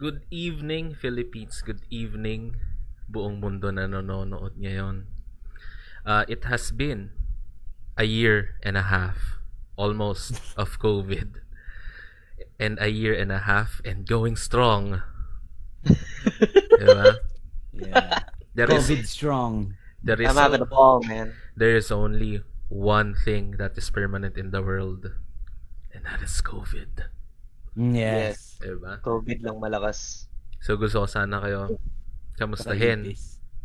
Good evening, Philippines. Good evening, buong mundo na nanonood ngayon. Uh, it has been a year and a half, almost, of COVID. And a year and a half and going strong. diba? Yeah. There is, COVID strong. there is, I'm having a ball, man. there is only one thing that is permanent in the world. And that is COVID. Mm, Yes. Diba? COVID lang malakas. So gusto ko sana kayo kamustahin.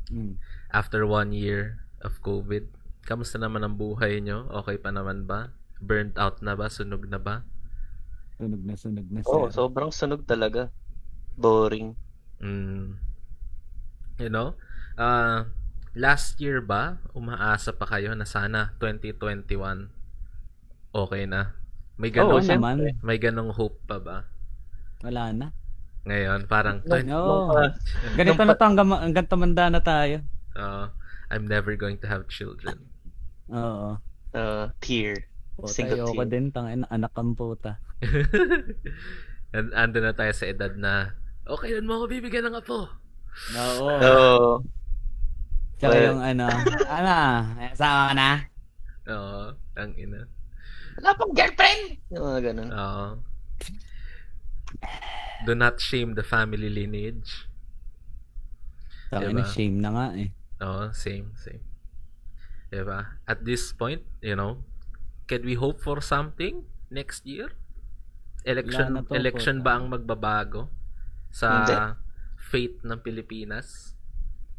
Mm. after one year of COVID. Kamusta naman ang buhay nyo? Okay pa naman ba? Burnt out na ba? Sunog na ba? Sunog na sunog na Oo, sir. sobrang sunog talaga. Boring. Mm. You know? Uh, last year ba, umaasa pa kayo na sana 2021 okay na? May ganong, Oo naman. may ganong hope pa ba? Wala na. Ngayon, parang, Nung- 20, Oo. nung, ah, Ganito nung na to hanggang, hanggang tumanda na tayo. uh, I'm never going to have children. Oo. uh, tear. Puta, Single ayoko tear. din. Tangin, anak ang puta. And ando na tayo sa edad na, okay, yun mo ako bibigyan ng apo. Oo. So, Tsaka well- yung ano, ano, sama ka na? Oo, ang ina. Wala pang girlfriend! Yung mga ganun. Oo. Do not shame the family lineage. Na, Diba? shame na nga eh. Oo, same, same. Diba? At this point, you know, can we hope for something next year? Election to, election ba ang magbabago sa Hindi. fate ng Pilipinas?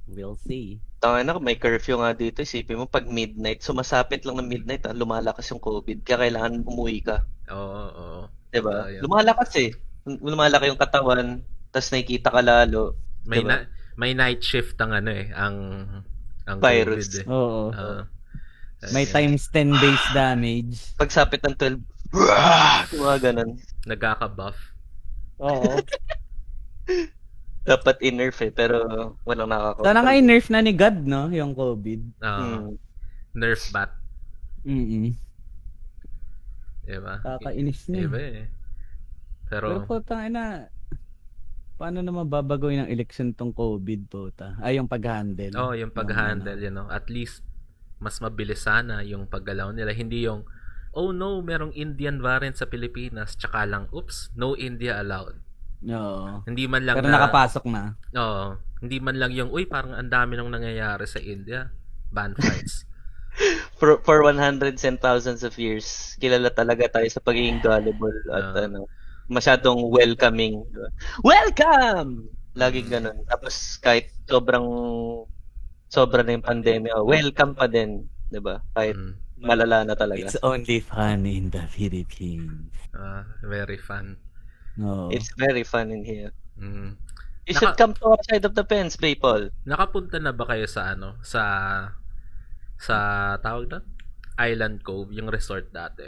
We'll see. Tanga na, may curfew nga dito. Isipin mo, pag midnight, sumasapit lang ng midnight, ah, lumalakas yung COVID. Kaya kailangan umuwi ka. Oo, oo. Diba? Totoo yan. Lumalakas eh. Lumalaki yung katawan, tapos nakikita ka lalo. May Diba? na, may night shift ang ano eh, ang ang Virus. COVID eh. Oo. Oo. May Ayan. times 10 base damage. Pagsapit ng 12, yung mga ganun. Nagkaka-buff. Oo. Dapat in-nerf eh, pero walang nakaka Sana nga i-nerf na ni God, no? Yung COVID. Oo. Hmm. Nerf bat, Mm-mm. diba? Kakainis na. Iba eh. Pero Pero, putang ina, paano naman babagoy ng election tong COVID, puta? Ay, yung pag-handle. oh, yung Ng pag-handle, ano. you know, at least mas mabilis sana yung paggalaw nila. Hindi yung, oh no, merong Indian variant sa Pilipinas, tsaka lang, oops, no India allowed. Oo. Hindi man lang Pero na, nakapasok na. Oo. hindi man lang yung, uy, parang ang dami nang nangyayari sa India. Ban flights. For, for 100 and thousands of years, kilala talaga tayo sa pagiging gullible at Ah. ano, masyadong welcoming. diba? Welcome! Laging ganun. Tapos kahit sobrang sobra na yung pandemya, welcome pa din. 'di ba? Kahit Mm. malala na talaga. It's only fun in the Philippines. Ah, very fun. Oo. It's very fun in here. Mm. You should Naka- come to our side of the fence, people. Nakapunta na ba kayo sa ano? Sa sa tawag na? Island Cove, yung resort dati.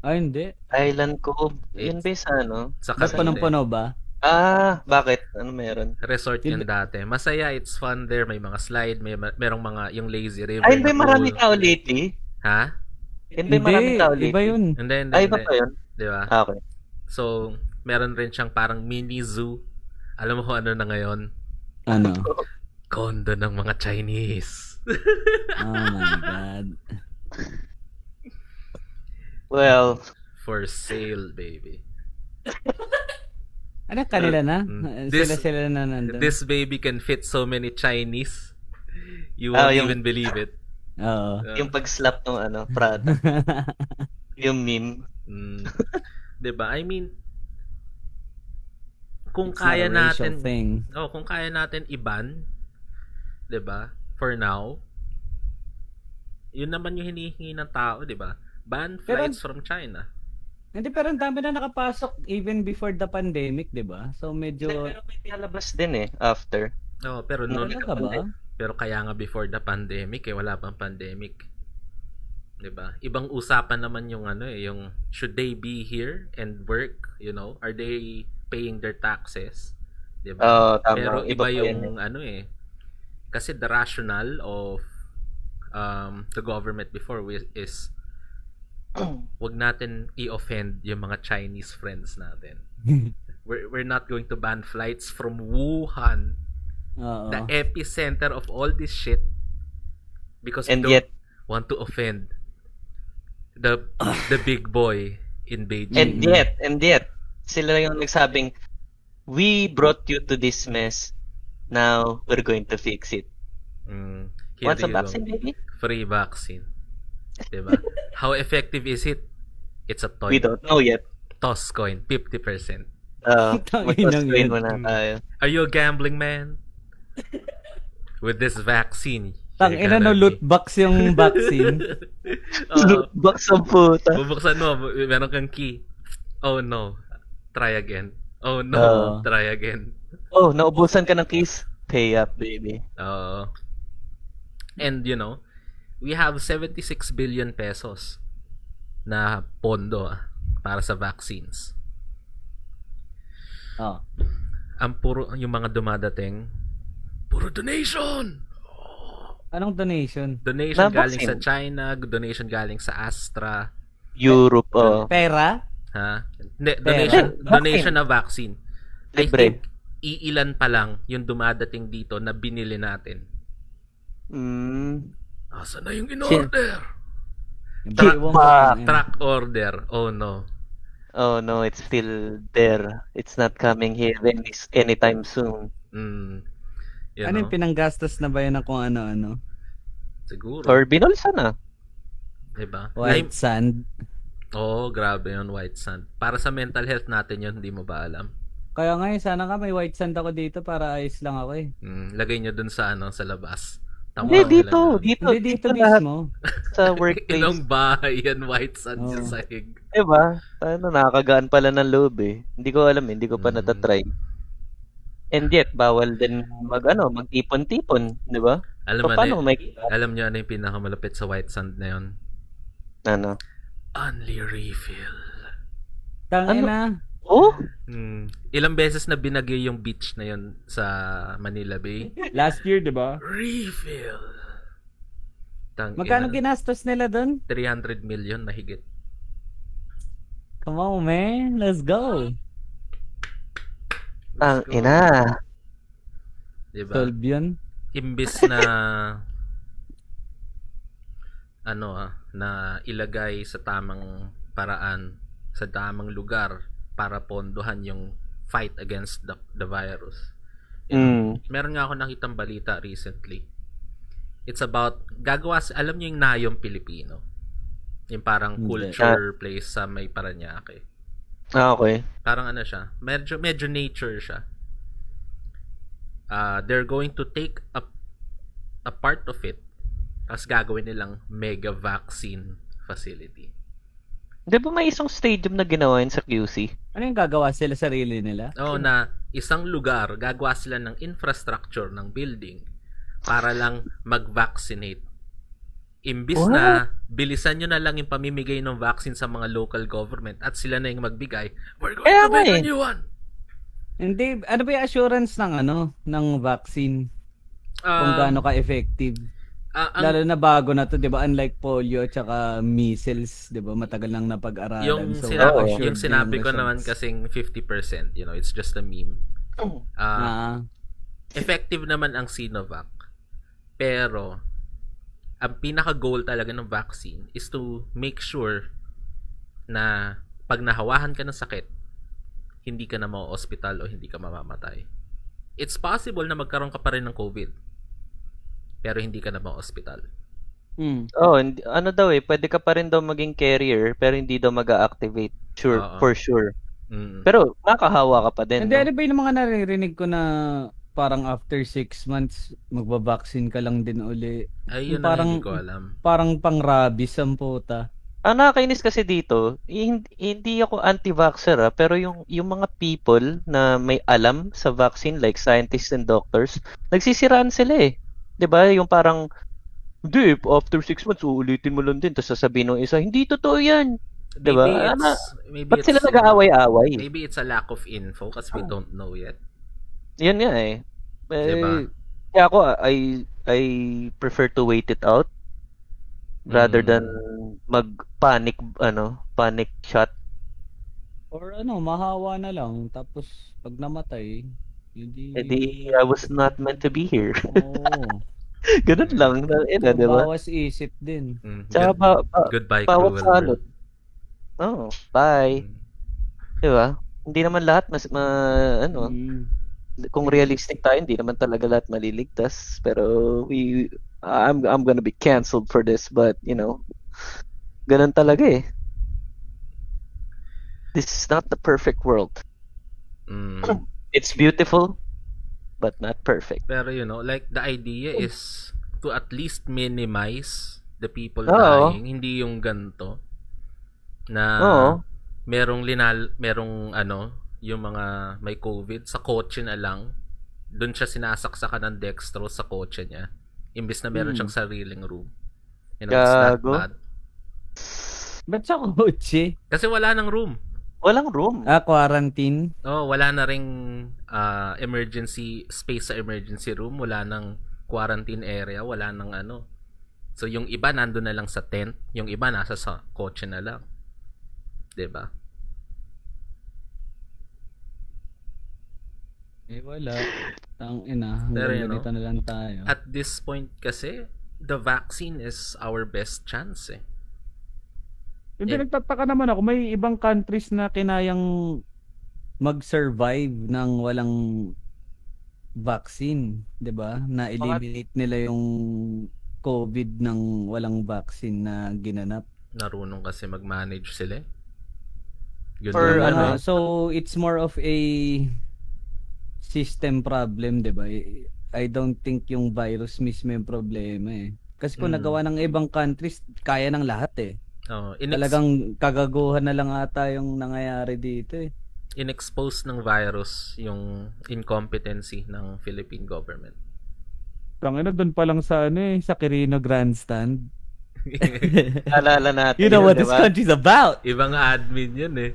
Ay, hindi. Island Cove. Yun ba sa ano? Sa Cavite. punong-puno ba? Ah, bakit? Ano meron? Resort yun Hindi. dati. Masaya, it's fun there. May mga slide, may ma- merong mga yung lazy river. Ay, hindi marami pool. tao lately. Ha? Hindi marami tao lately. iba yun. Hindi, hindi, Ay, iba hindi. pa yun? Di ba? Ah, Okay. So, meron rin siyang parang mini zoo. Alam mo kung ano na ngayon? Ano? Kondo ng mga Chinese. Oh my God. Well, For sale, baby. Ano, kanila na? Mm. This- Sila-sila na nandun. This baby can fit so many Chinese. You Ah, won't yung- even believe it. Oo. Uh, yung pag-slap ng ano, Prada. yung meme. mm, 'Di ba? I mean, kung It's not kaya natin thing. Oh, kung kaya natin iban, 'di ba? For now, yun naman yung hinihingi ng tao, 'di ba? Ban Pero- flights from China. Hindi, pero ang dami na nakapasok even before the pandemic, di ba? So, medyo... Pero may pinalabas din eh, after. Oh, pero no, Ano ka ba? pero kaya nga before the pandemic, eh wala pang pandemic. 'Di ba? Ibang usapan naman yung ano eh, yung should they be here and work, you know? Are they paying their taxes? 'Di ba? Oo, tama. Pero Iba iba pa yan yung ano eh. Kasi the rationale of um, the government before wi- is wag natin i-offend yung mga Chinese friends natin. we're, we're not going to ban flights from Wuhan, Oo. the epicenter of all this shit, because we And don't yet, want to offend the the big boy in Beijing. and yet, and yet, sila yung nagsabing, we brought you to this mess. Now, we're going to fix it. Mm, here Want some you go. vaccine, baby? Free vaccine. Diba? How effective is it? It's a toy. We don't know yet. Toss coin, 50%. Uh, mag-train yun. muna tayo. Are you a gambling man? With this vaccine. Tang ina no loot box yung vaccine. Oo. Box ang puta. Bubuksan mo, meron kang key. Oh no. Try again. Oh no. Oo. Try again. Oh, naubusan ka ng keys? Pay up, baby. Uh, and you know, we have 76 billion pesos na pondo ah, para sa vaccines. oh. Ang puro yung mga dumadating, puro donation. Anong donation? Donation Na galing sa. China, donation galing sa Astra, Europe, oh. Pera? Ha? Pera. donation, Vaccine. donation na vaccine. I Libre. think iilan pa lang yung dumadating dito na binili natin. Mm. Asa na yung in-order? Ko pa. Track order. Oh no. Oh no, it's still there. It's not coming here any, anytime soon. Mm. You Ano know? yung pinanggastos na ba yun kung ano-ano? Siguro. Or binulsa na. diba? White Lime- sand. Oo, oh, grabe yun, white sand. Para sa mental health natin yun, hindi mo ba alam? Kaya nga eh, sana nga may white sand ako dito para ayos lang ako eh. Mm, lagay nyo dun sa ano, sa labas. Tama Hindi, dito. lang Dito, Hindi dito lahat mismo. sa workplace. Ilang bahay yan, white sand Oo. sa sahig. Diba? Ano, nakakagaan pala ng loob eh. Hindi ko alam eh. Hindi ko pa Mm. natatry. And yet, bawal din mag, ano, magtipon-tipon. Di ba? Alam So, paano ano, may... alam nyo ano yung pinakamalapit sa white sand na yun? Ano? Only refill. Tangina. Oh? Mm. Ilang beses na binagyo yung beach na yun sa Manila Bay? Last year, di ba? Refill. Tang Magkano ina, ginastos nila doon? 300 million mahigit. Come on, man. Let's go. Ang go. ina. Diba? Solve yun. Imbis na ano ah, na ilagay sa tamang paraan, sa tamang lugar para pondohan yung fight against the, the virus. You know, Mm. Meron nga ako nakitang balita recently. It's about, gagawa, sa- alam niyo yung Nayong Pilipino? Yung parang culture place sa may Paranaque. Ah, okay. Parang ano siya, medyo, medyo nature siya. Uh, they're going to take a, a part of it tapos gagawin nilang mega vaccine facility. Di ba may isang stadium na ginawa yun sa QC? Ano yung gagawa sila sarili nila? Oo, na isang lugar, gagawa sila ng infrastructure ng building para lang mag-vaccinate. Imbis What? na bilisan nyo na lang yung pamimigay ng vaccine sa mga local government at sila na yung magbigay, we're going Kaya to make a eh. new one. Hindi, ano ba yung assurance ng ano, ng vaccine? Kung Um, gaano ka-effective? Ah, ang- Lalo na bago na to, 'di ba? Unlike polio at saka measles, 'di ba? Matagal nang napag-aralan. yung So, sinabi, Oo. assured yung sinabi ko naman kasing 50%, you know, it's just a meme. Ah, Ah, effective naman ang Sinovac. Pero ang pinaka goal talaga ng vaccine is to make sure na pag nahawahan ka ng sakit, hindi ka na ma-hospital o hindi ka mamamatay. It's possible na magkaroon ka pa rin ng COVID. Pero hindi ka na ma-hospital. mm. Oh, hindi, ano daw eh, pwede ka pa rin daw maging carrier pero hindi daw mag-activate. Sure, Oo. for sure. Mm. Pero makahawa ka pa din. Hindi, no? ano ba yung mga naririnig ko na parang after six months, magbabaksin ka lang din uli. Ay, yun parang- hindi ko alam. Parang pang rabies ang puta. Ang nakakainis kasi dito, hindi, hindi ako anti-vaxxer ah, pero yung yung mga people na may alam sa vaccine like scientists and doctors, nagsisiraan sila eh. 'Di ba? Yung parang hindi, after six months, uulitin mo lang din. Tapos sasabihin ng isa, hindi totoo yan. Diba? Maybe Ano, it's, maybe Ba't sila it's, nag-aaway-aaway? Maybe it's a lack of info kasi we don't know yet. Yan nga eh. eh Diba? Kaya ako, I, I prefer to wait it out rather Mm. than mag-panic, ano, panic shot. Or ano, mahawa na lang. Tapos, pag namatay, hindi... Eh di, I was not meant to be here. Oo. Ganun lang. Na, eh, na, di ba? Bawas isip din. Mm, Tsaka good- ba, ba, goodbye, bawat cruel salot. world. Oh, bye. Mm. Di ba? Hindi naman lahat mas ma, ano, Mm. kung realistic tayo, hindi naman talaga lahat maliligtas. Pero we I'm I'm gonna be canceled for this, but you know, ganun talaga eh. This is not the perfect world. Mm. It's beautiful, but not perfect. Pero you know, like the idea is to at least minimize the people Oo. dying, hindi yung ganto na Oo. merong linal merong ano, yung mga may COVID sa kotse na lang. Doon siya sinasaksakan ng dextrose sa kotse niya. Imbis na meron Hmm. siyang sariling room. You know, it's that Gago. bad. Ba't sa kotse? Kasi wala nang room. Walang room. Ah, quarantine? Oh, wala na ring ah, emergency space sa emergency room, wala nang quarantine area, wala nang ano. So yung iba nandun na lang sa tent, yung iba nasa sa kotse na lang. 'Di ba? Eh, wala. Tang ina. Pero, you know, na lang tayo. At this point kasi, the vaccine is our best chance eh. Hindi, Eh. nagtataka naman ako. May ibang countries na kinayang mag-survive ng walang vaccine. 'di ba Na eliminate nila yung COVID ng walang vaccine na ginanap. Narunong kasi mag-manage sila eh. Yun Or ano, Ah, so, it's more of a system problem, 'di ba I don't think yung virus mismo yung problema eh. Kasi kung Mm. nagawa ng ibang countries, kaya ng lahat eh. Oh, inex- Talagang kagaguhan na lang ata yung nangyayari dito eh. inexpose ng virus yung incompetency ng Philippine government. Tangina doon pa lang sa ano eh, sa Quirino Grandstand. Alala natin. You know yun, what di this country's about. Ibang admin yun eh.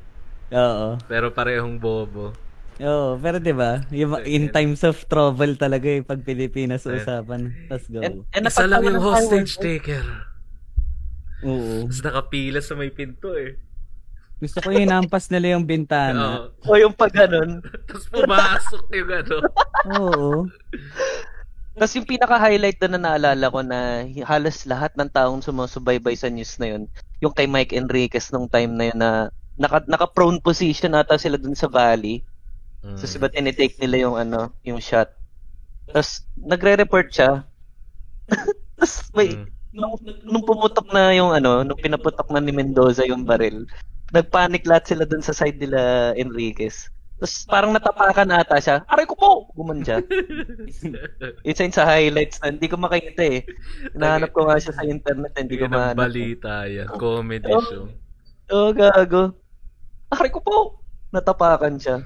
Oo. Pero parehong bobo. Oo, pero 'di ba? Yung in times of trouble talaga eh pag Pilipinas usapan. Let's go. And, and Isa lang yung ng hostage taker. Oo. Tapos nakapila sa may pinto eh. Gusto ko yung nampas nila yung bintana. Oo. O yung pag ganun. Tapos pumasok yung ano. Oo. Tapos yung pinaka-highlight doon na naalala ko na halos lahat ng taong sumusubaybay sa news na yun, yung kay Mike Enriquez nung time na yun na naka, naka-prone position ata sila dun sa valley. Mm. So, ba't tinitake nila yung ano, yung shot. Tapos, nagre-report siya. Tapos, may, Mm. Nung, nung pumutok na yung ano, nung pinaputok na ni Mendoza yung baril, nagpanic lahat sila dun sa side nila Enriquez. Tapos parang natapakan ata siya. Aray ko po! Guman siya. Isa yun sa highlights na hindi ko makita eh. Hinahanap ko nga siya sa internet hindi ko mahanap. balita yan. Comedy Oh. show. Oo, gago. Aray ko po! Natapakan siya.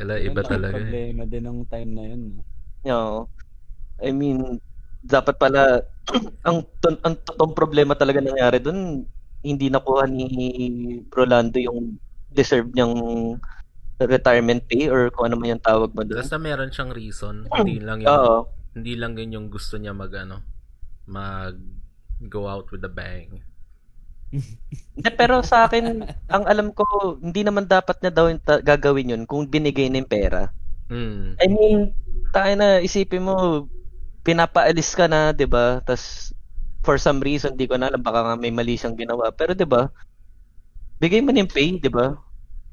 Ela, iba talaga. eh. Problema din ng time na yun. no? Oo. I mean, dapat pala, ang, ang totoong problema talaga nangyari dun, hindi nakuha ni Rolando yung deserve niyang retirement pay or kung ano man yung tawag mo doon. Basta meron siyang reason. Hindi lang yung, Oo. hindi lang yun yung gusto niya mag ano, mag go out with a bang. Pero sa akin, ang alam ko, hindi naman dapat niya daw yung ta- gagawin yun kung binigay na yung pera. Hmm. I mean, tayo na isipin mo, pinapaalis ka na, 'di ba? Tas for some reason, di ko na alam, baka nga may mali siyang ginawa. Pero 'di ba? Bigay mo na yung pay, 'di ba?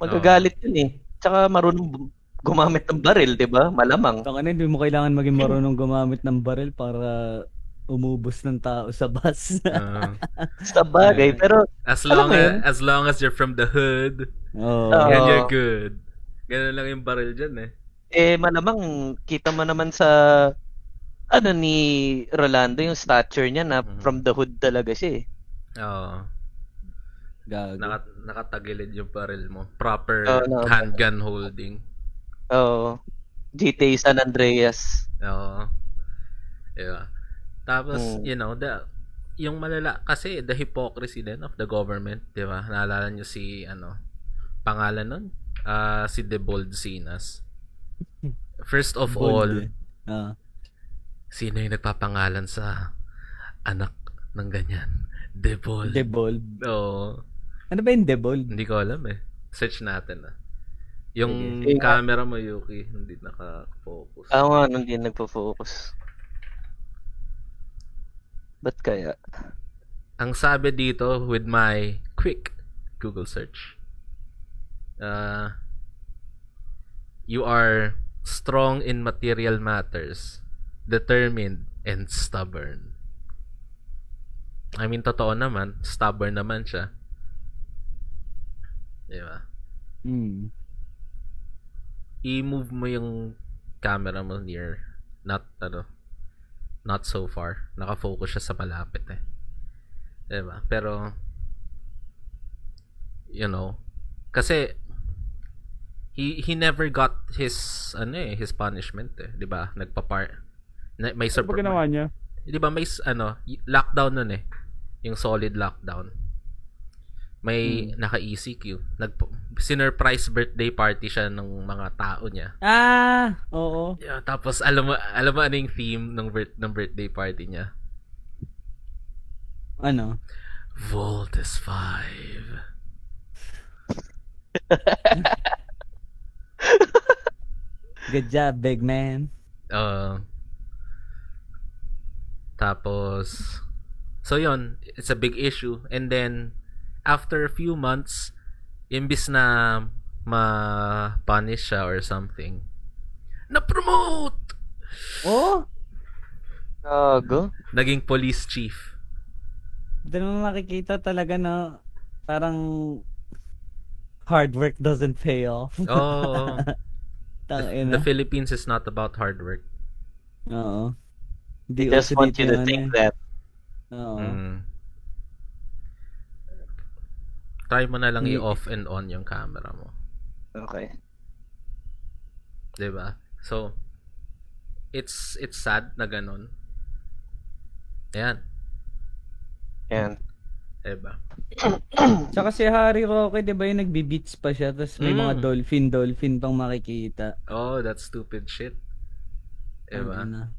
Magagalit yun eh. Tsaka marunong gumamit ng baril, 'di ba? Malamang. Tang ano, hindi mo kailangan maging marunong gumamit ng baril para umubos ng tao sa bus. Ah. Sa bagay, pero as long as, as long as you're from the hood, Oo. Oo. then you're good. Ganun lang yung baril dyan eh. eh malamang kita mo naman sa ano ni Rolando yung stature niya na Mhm. from the hood talaga siya eh. Oo. Gago. Naka, nakatagilid yung baril mo. Proper Oo, no. handgun holding. Oo. GTA San Andreas. Oo. Yeah. Tapos, Mm. you know, the yung malala kasi the hypocrisy din of the government, 'di ba? Naalala niyo si ano, pangalan nun? Ah, si Debold Sinas. First of Bold all, eh. Ah. Sino yung nagpapangalan sa anak ng ganyan? Debold. Debold. Oo. Ano ba yung debold? Hindi ko alam eh. Search natin ah. Yung Sige. camera mo, Yuki, hindi naka-focus. Ako nga, hindi nagpo-focus. Ba't kaya? Ang sabi dito with my quick Google search. Uh, you are strong in material matters, determined, and stubborn. I mean, totoo naman. Stubborn naman siya. Di ba? Mm. I-move mo yung camera mo near. Not, ano, not so far. Nakafocus siya sa malapit eh. Di ba? Pero, you know, kasi, he he never got his ano eh his punishment eh 'di ba nagpapar na, may Ano surprise ginawa niya? 'di ba may ano lockdown nun eh yung solid lockdown may naka ECQ nag sinurprise birthday party siya ng mga tao niya Ah, oo. yeah, tapos alam mo alam mo ano yung theme ng birth, ng birthday party niya Ano? Volt is 5 Good job, big man. Uh, tapos, so yon it's a big issue. And then, after a few months, imbis na ma-punish siya or something, na-promote! Oh, Gago. Naging police chief. doon mo makikita talaga na parang hard work doesn't pay off. Oh, Tangina. the Philippines is not about hard work. Oo. They Di just want you to think ano that. eh. Oo. Mm. Try mo na lang Ni- i-off and on yung camera mo. Okay. 'di ba? So it's it's sad na ganun. Ayan, Yan. 'di ba? Tsaka si Harry Roque, di ba yung nagbi-beats pa siya, tapos may mga Mm. dolphin, dolphin pang makikita. Oh, that stupid shit. 'Di ba? Tangina.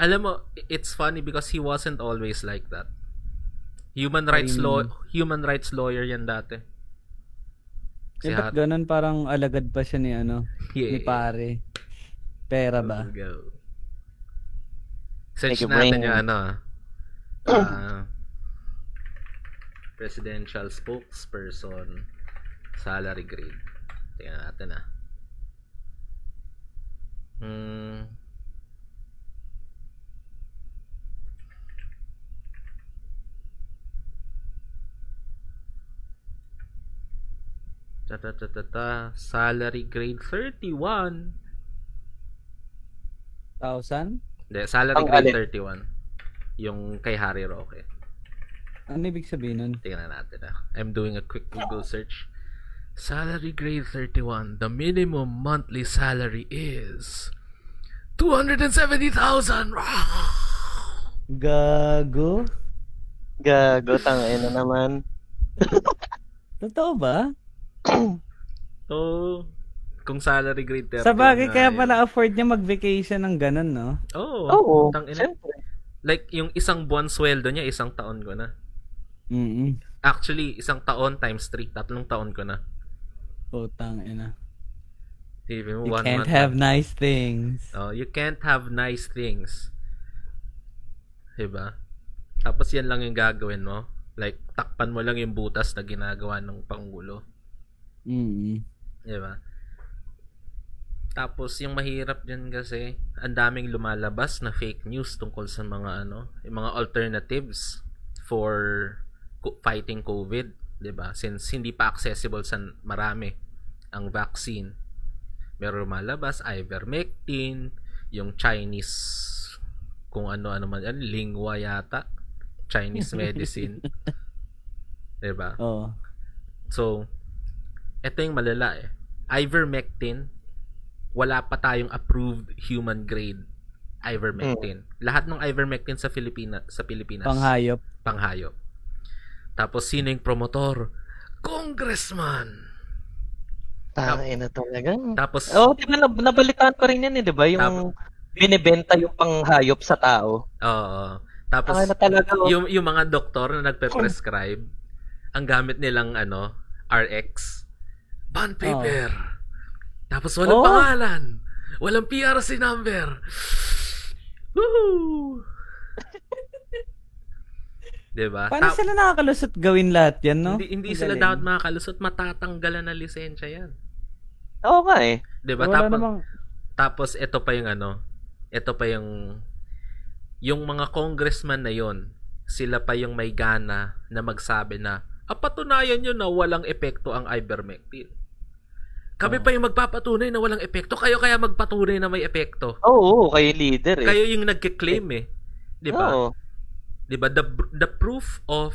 Alam mo, it's funny because he wasn't always like that. Human rights Ay, law human rights lawyer yan dati. Si Eh, ba't Har- ganun parang alagad pa siya ni ano, Yeah. ni pare. Pera ba? Let's go. Search natin brain. yung ano. ah, presidential spokesperson salary grade. Tingnan natin ah. Hmm. Ta ta ta ta ta. Salary grade 31. Thousand? Hindi, salary Ang grade alin? 31. Yung kay Harry Roque. Ano ibig sabihin nun? Tingnan natin ah. I'm doing a quick Google search. Salary grade 31. The minimum monthly salary is 270,000. Gago? Gago, tangina naman. Totoo ba? Oh, kung salary grade 31 Sa bagay, nga kaya yun. pala afford niya mag-vacation ng ganun, no? Oo. Oo, tangina. siyempre. Like, yung isang buwan sweldo niya, isang taon ko na. Mm Actually, isang taon times 3, tatlong taon ko na. Putang ina. Even You one can't month have na. nice things. Oh, you can't have nice things. 'Di ba? Tapos yan lang yung gagawin mo. Like, takpan mo lang yung butas na ginagawa ng Pangulo. Mm 'Di ba? Tapos yung mahirap dyan kasi, ang daming lumalabas na fake news tungkol sa mga ano, yung mga alternatives for fighting COVID, 'di ba? Since hindi pa accessible sa marami ang vaccine. Meron lumalabas ivermectin, yung Chinese kung ano-ano man yan, lingua yata, Chinese medicine. 'Di ba? Oo. So, ito yung malala eh. Ivermectin, wala pa tayong approved human grade ivermectin. Lahat ng ivermectin sa Filipina sa Pilipinas Panghayop. panghayop. Tapos sino yung promotor? Congressman. Tangina talaga. Tapos Oh, di ba nab- nabalitaan ko rin yan eh, di ba? Yung binibenta yung panghayop sa tao. oo. Tapos Tangina talaga. oh. yung yung mga doktor na nagpe-prescribe, ang gamit nilang ano, RX. Bond paper. Tapos walang Oh. pangalan. Walang PRC number. Woohoo! diba? Paano Ta- sila nakakalusot gawin lahat yan, no? Hindi, hindi sila dapat makakalusot. Matatanggalan na lisensya yan. Oo nga eh. Diba? Wala Tapos, namang... tapos ito pa yung ano, ito pa yung yung mga congressman na yon, sila pa yung may gana na magsabi na, ah, patunayan nyo na walang epekto ang ivermectin. Kami Oo. pa yung magpapatunay na walang epekto. Kayo kaya magpatunay na may epekto. Oo, kayo leader eh. Kayo yung nagke-claim eh. 'Di ba? Oo. 'Di ba? The the proof of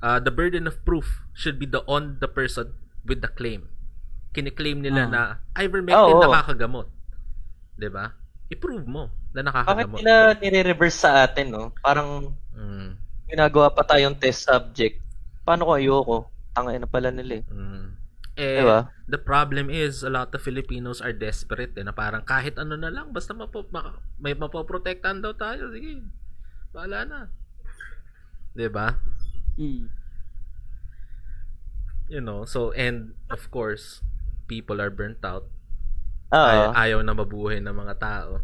uh, the burden of proof should be the on the person with the claim. Kiniklaim nila Ah. na ivermectin Oo. nakakagamot. 'Di ba? I-prove mo na Bakit nakakagamot. nila nire-reverse sa atin, no? Parang Mm, ginagawa pa tayong test subject. Paano ko ayoko? Tangay na pala nila eh. mm. Eh, Diba? the problem is a lot of Filipinos are desperate eh, na parang kahit ano na lang basta mapo, maka, may mapoprotektahan daw tayo sige bahala na 'di ba Mm. you know so and of course people are burnt out Oo. Ay, ayaw na mabuhay ng mga tao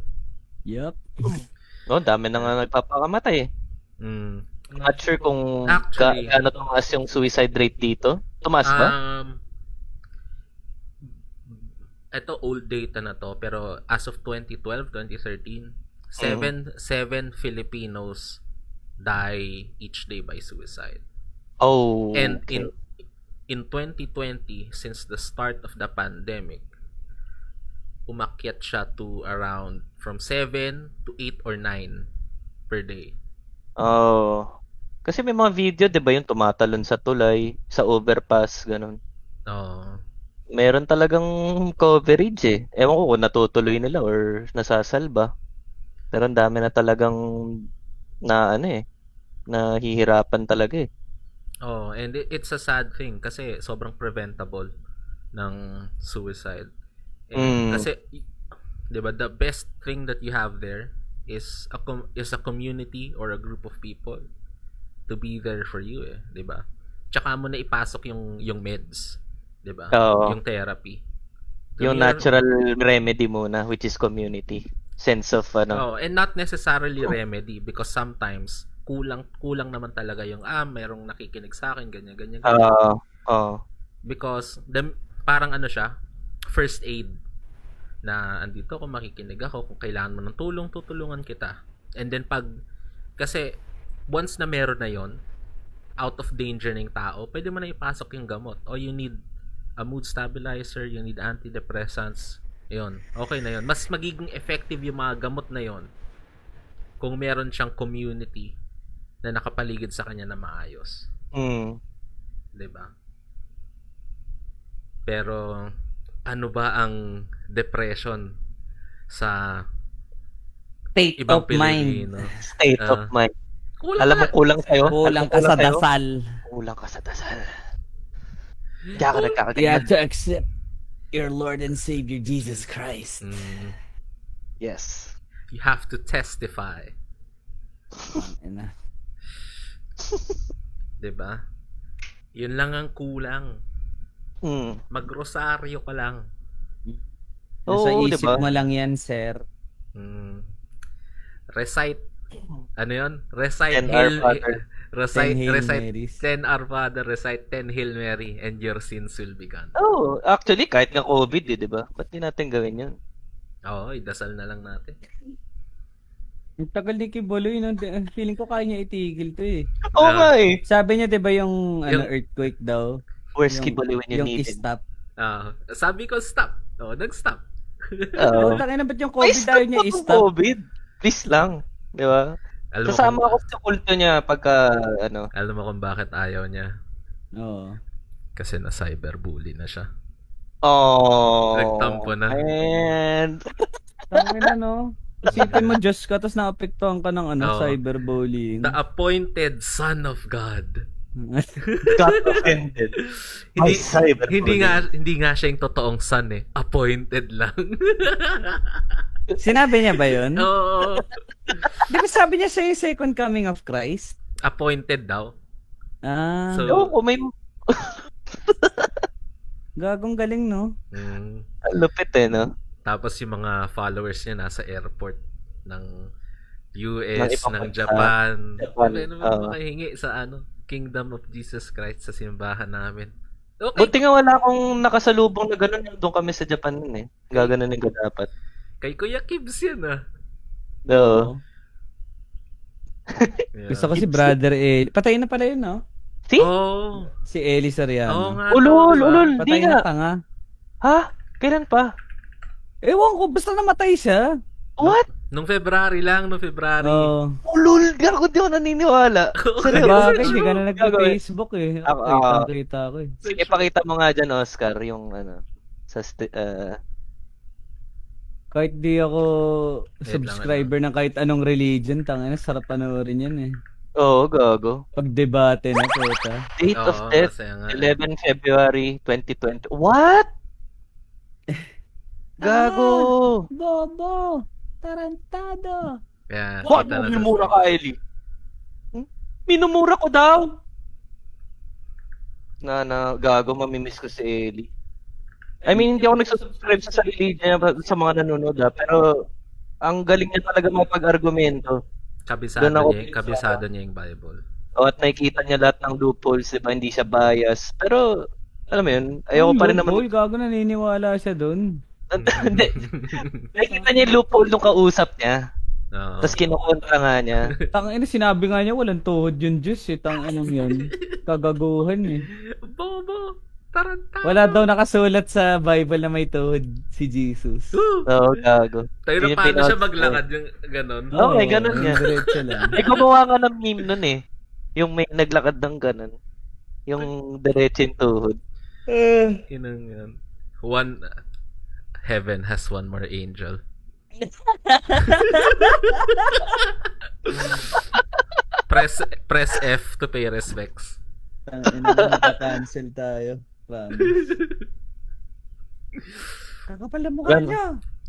Yup. No, dami na nga nagpapakamatay eh. mm. Not sure kung Actually- ga- gaano tumaas yung suicide rate dito. Tumaas ba? Um, ito old data na to pero as of 2012, 2013, seven seven Filipinos die each day by suicide. oh. And okay. in in 2020 since the start of the pandemic umakyat siya to around from 7 to 8 or 9 per day. Oh. Kasi may mga video, 'di ba, yung tumatalon sa tulay, sa overpass, ganun. Oh. Meron talagang coverage eh. Ewan ko kung natutuloy nila or nasasalba. Pero ang dami na talagang na ano eh, nahihirapan talaga eh. Oh, and it, it's a sad thing kasi sobrang preventable ng suicide. And Mm. Kasi 'di ba the best thing that you have there is a com- is a community or a group of people to be there for you eh, 'di ba? Tsaka mo na ipasok yung yung meds, 'di ba? Yung therapy. Yung Meron- natural remedy muna, which is community. Sense of ano. Oh, and not necessarily remedy because sometimes kulang kulang naman talaga yung ah merong nakikinig sa akin ganyan ganyan. Oo. Oo. because the parang ano siya first aid na andito kung makikinig ako kung kailangan mo ng tulong tutulungan kita and then pag kasi once na meron na yon out of danger ng tao pwede mo na ipasok yung gamot o you need a mood stabilizer you need antidepressants yon okay na yon mas magiging effective yung mga gamot na yon kung meron siyang community na nakapaligid sa kanya na maayos Mm. 'di ba? Pero ano ba ang depression sa State ibang of mind. Pilipino? State of Ah. mind. Kulang Alam mo, kulang sa'yo. Kulang Alam ka sa dasal. Kulang ka sa dasal. Kaya ka You nagkakaganyan. have to accept your Lord and Savior Jesus Christ. Mm, Yes. you have to testify, Ano na. 'di ba? Yun lang ang kulang. Mm. Magrosaryo ka lang. Nasa Oo, isip diba? mo lang yan, sir. Mm. Recite ano 'yon? Recite Ten Hail recite Ten Hail recite Marys. 10 Our Father, recite 10 Hail Mary and your sins will be gone. Oh, actually, kahit nga COVID, eh, di ba? Ba't di natin gawin yun? Oo, idasal na lang natin. Ang tagal ni Kiboloy, no? Feeling ko kaya niya itigil to eh. Oo Ah. nga eh. Sabi niya, di ba yung, ano, Yung- earthquake daw? Where's Kibali when you yung need it? stop. Ah, sabi ko stop. Oh, nag-stop. Oo. Oh. na ba't yung Ay, COVID ayaw niya stop i-stop? COVID. Please lang. Di ba? Alam kung, ako sa kulto niya pagka, ano. alam mo kung bakit ayaw niya? Oo. Kasi na cyberbully na siya. Oh. Nagtampo na. And, Tangin na, no? Isipin mo, Diyos ka, tapos naapektuhan ka ng ano, Oo. cyberbullying. The appointed son of God. got offended. hindi, hindi nga hindi nga siya yung totoong son eh. Appointed lang. Sinabi niya ba yun? Oo. Di ba sabi niya siya yung second coming of Christ? appointed daw. Ah. So, Oo, kung may... Gagong galing, no? Mm. Lupit eh, no? Tapos yung mga followers niya nasa airport ng US, ng. Japan. Japan, Ano oo. uh, makahingi sa ano, Kingdom of Jesus Christ sa simbahan namin. Okay. Buti nga wala akong nakasalubong na gano'n. Doon kami sa Japan nun eh. Gaganunin ko dapat. Kay Kuya Kibs yan ah. Oo. Yeah. Gusto ko si Brother Eli. Patay na pala yun, no? See? Oh. Si Eli Oo Soriano. nga. Ulol, ulol. Patay na nga. tanga. Ha? Kailan pa? Ewan ko, basta namatay siya. What? Nung February lang, nung February. Oo. Ulol! Gago di ako naniniwala. Seryoso? Bakit? Hindi ka na nag-Facebook eh. Ako, Ako, ako. kita ko eh. Sige, pakita mo nga dyan, Oscar, yung ano, sa, sti- uh, Kahit di ako Wait subscriber ng kahit anong religion, tanga na, sarap panoorin yan eh. oo, gago. Pag debate na, puta. Date of Oo, death, masaya nga. 11 February 2020. What? Gago! Bobo! Tarantado! Yeah, Bakit kita na minumura ka, Ellie? Hmm? Minumura ko daw! Na, na, gago, mamimiss ko si Ellie. I mean, hindi ako nagsusubscribe sa religion niya sa mga nanonood ah, pero ang galing niya talaga mapag-argumento. Kabisado Doon niya, kabisado niya yung Bible. O, at nakikita niya lahat ng loopholes, diba? Hindi siya bias. Pero, alam mo yun, ayoko pa rin naman. Boy, gago naniniwala siya dun. Hindi. nakikita niya yung loophole nung kausap niya. Oo. Tapos kinukontra nga niya. Tang ina sinabi nga niya walang tuhod yung Diyos eh. Tang ina yan. Kagaguhan eh. Bobo! Tarantado! Wala daw nakasulat sa Bible na may tuhod si Jesus. Oo, gago. Tayo na Yun paano siya maglakad yung ganon. Oo, may ganun Oo, nga. Diretso lang. May gumawa nga ng meme nun eh. Yung may naglakad ng ganun. Yung diretso yung tuhod. Inang yan. One, heaven has one more angel. press press F to pay respects. Cancel tayo. Promise. Kakapal na mukha niya.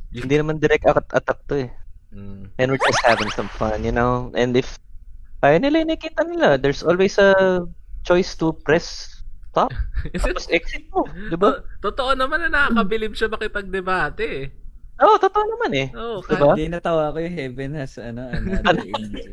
Hindi naman direct at- attack to eh. Mm. And we're just having some fun, you know? And if kaya nila yung nakita nila, there's always a choice to press stop. Tapos exit mo, di ba? To- Totoo naman na nakakabilib siya makipagdebate eh. Oo, oh, totoo naman eh. Oo, Diba? Hindi natawa ko yung heaven has ano, another angel.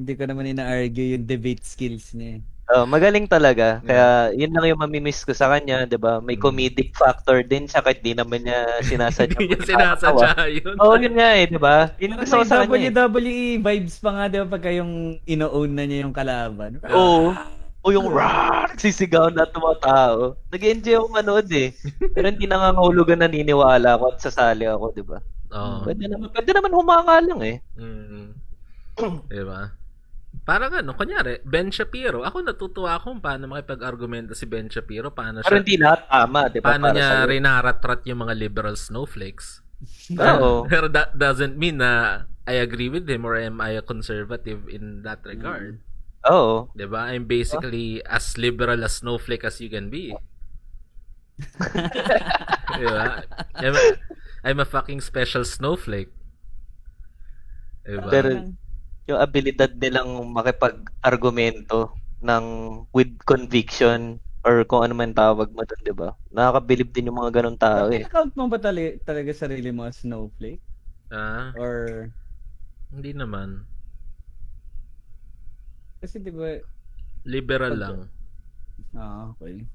Hindi ko naman ina-argue yung debate skills niya. eh. Oh, magaling talaga. Kaya yun lang yung mamimiss ko sa kanya, 'di ba? May Mm. comedic factor din siya kahit di naman niya sinasadya. Hindi niya sinasadya yun. Oo, oh, yun nga eh, 'di ba? Yun gusto ko sa kanya. eh. WWE vibes pa nga, di ba, pagka yung ino-own na niya yung kalaban. Oo. O yung rar, sisigaw na ng mga tao. Nag-enjoy ako manood eh. Pero hindi nangangahulugan naniniwala ako at sasali ako, 'di ba? Oo. Pwede naman, pwede naman humanga lang eh. Mm. diba? Parang ano, kunyari, Ben Shapiro. Ako natutuwa kung paano makipag-argumento si Ben Shapiro. Paano siya, hindi lahat tama, 'di ba? paano Para niya sa'yo. rinarat-rat yung mga liberal snowflakes. Oo. Pero that doesn't mean na I agree with him or am I a conservative in that regard. Oo. Diba? I'm basically as liberal as snowflake as you can be. diba? I'm a, I'm a fucking special snowflake. Diba? Pero yung abilidad nilang makipag-argumento ng with conviction or kung ano man tawag mo doon, 'di ba? Nakakabilib din yung mga ganong tao eh. Account mo ba tali- talaga sarili mo as snowflake? ah, Or, hindi naman. kasi di ba, Liberal Pag- lang. ah, okay.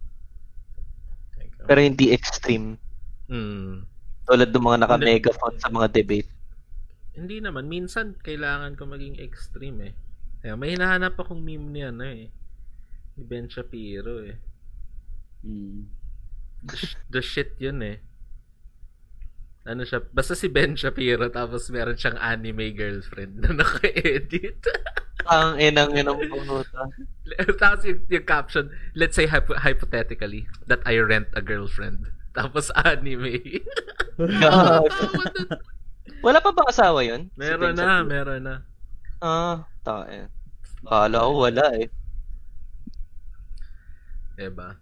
Pero hindi extreme. Hmm. Tulad ng mga naka-megaphone sa mga debate. Hindi naman. Minsan, kailangan ko maging extreme eh. Kaya may hinahanap akong meme niya ano eh. Ni Ben Shapiro eh. Mm. The, sh- the shit yun eh. Ano siya, basta si Ben Shapiro tapos meron siyang anime girlfriend na naka-edit. Ang inang inang pumunta. tapos yung, yung caption, let's say hypo- hypothetically that I rent a girlfriend. Tapos anime. Wala pa ba asawa yun? Si meron Ben na, Shapiro? meron na. Ah, tae. Kala ko wala eh. Diba?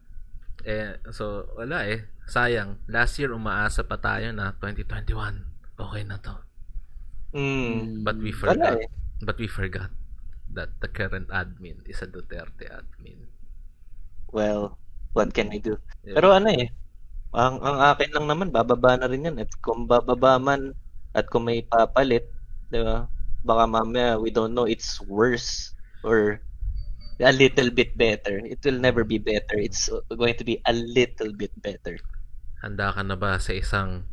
Eh, so, wala eh. Sayang. Last year, umaasa pa tayo na 2021. Okay na to. Hmm. But we Wala forgot. eh. But we forgot that the current admin is a Duterte admin. well, what can we do? Diba? Pero ano eh, ang, ang akin lang naman, bababa na rin yan. At kung bababa man, at kung may papalit, di ba? Baka mamaya, we don't know, it's worse or a little bit better. It will never be better. It's going to be a little bit better. Handa ka na ba sa isang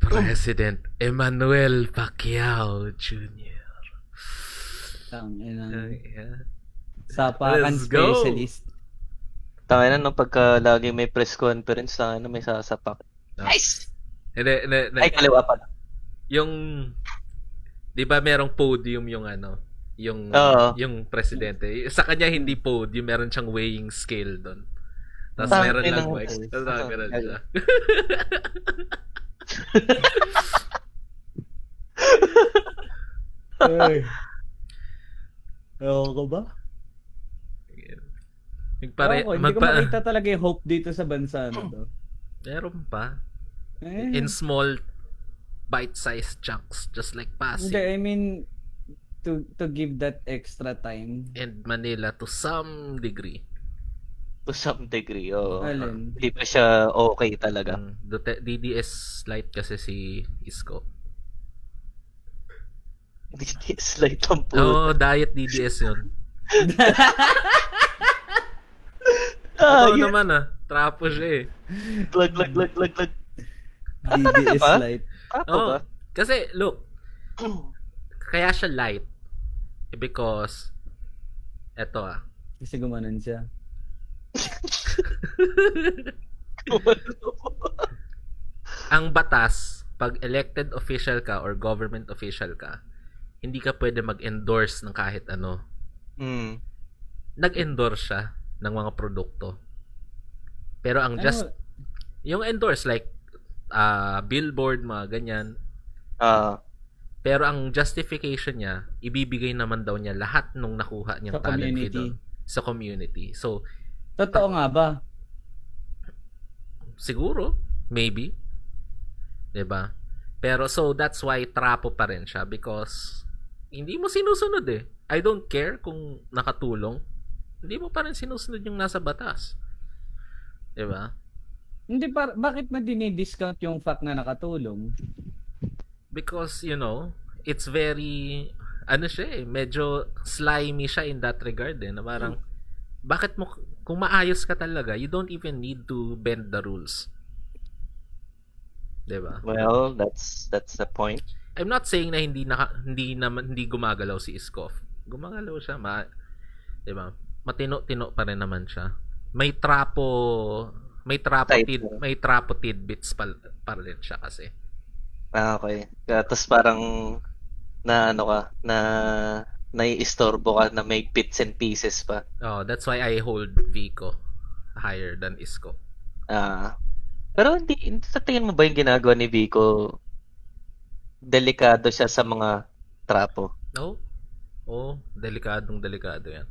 President Emmanuel Pacquiao Jr.? Tang, ina. Yeah. Sapakan specialist. Tangina nung pagka lagi may press conference, tangina may sasapak. No. Nice! Hindi, hindi, hindi. Ay, kaliwa pala. Yung 'di ba merong podium yung ano yung Oo. yung presidente sa kanya hindi podium meron siyang weighing scale doon tapos Tangin meron lang ng- mic tapos nakaganon Ay. siya Ay. Ewan ko ba? Nagpare, Ewan ko, hindi ko magpa, makita talaga yung hope dito sa bansa na to. meron pa Eh, in small bite-sized chunks just like hindi, Pasig I mean, to to give that extra time. and Manila to some degree To some degree, oo. Alin? Hindi pa siya okay talaga. Mm, DDS light kasi si Isko Hindi slight ang po. Oo, diet DDS yun. Ah, Totoo yun. naman ah. Trapo siya eh. Lag, lag, lag, lag, lag. DDS Ba? light. Tapo Oo. ba? Kasi, look, kaya siya light eh, because eto ah. Kasi gumanon siya. Ang batas, pag elected official ka or government official ka, hindi ka pwede mag-endorse ng kahit ano. Hmm. Nag-endorse siya ng mga produkto. Pero ang Ano, just, yung endorse like ah billboard, mga ganyan. Ah, Pero ang justification niya, ibibigay naman daw niya lahat nung nakuha niyang Sa talent community. doon. Sa community. So, Totoo nga ba? Siguro, maybe. 'Di ba? Pero so that's why trapo pa rin siya because hindi mo sinusunod eh. I don't care kung nakatulong. Hindi mo pa rin sinusunod yung nasa batas. 'Di ba? Hindi par bakit mo dinidiscount yung fact na nakatulong? Because you know, it's very ano siya eh, medyo slimy siya in that regard eh, na parang bakit mo kung maayos ka talaga, you don't even need to bend the rules. 'Di ba? well, that's that's the point. I'm not saying na hindi naka, hindi naman hindi gumagalaw si Iskov. Gumagalaw siya, ma 'di ba? Matino-tino pa rin naman siya. May trapo may trapo tid, may trapo tidbits pa, pa rin siya kasi. Ah, okay. Tapos parang na ano ka, na naiistorbo ka na may bits and pieces pa. Oh, that's why I hold Vico higher than Isko. Ah. pero hindi, hindi- sa tingin mo ba yung ginagawa ni Vico delikado siya sa mga trapo? No? Oh, delikadong delikado 'yan.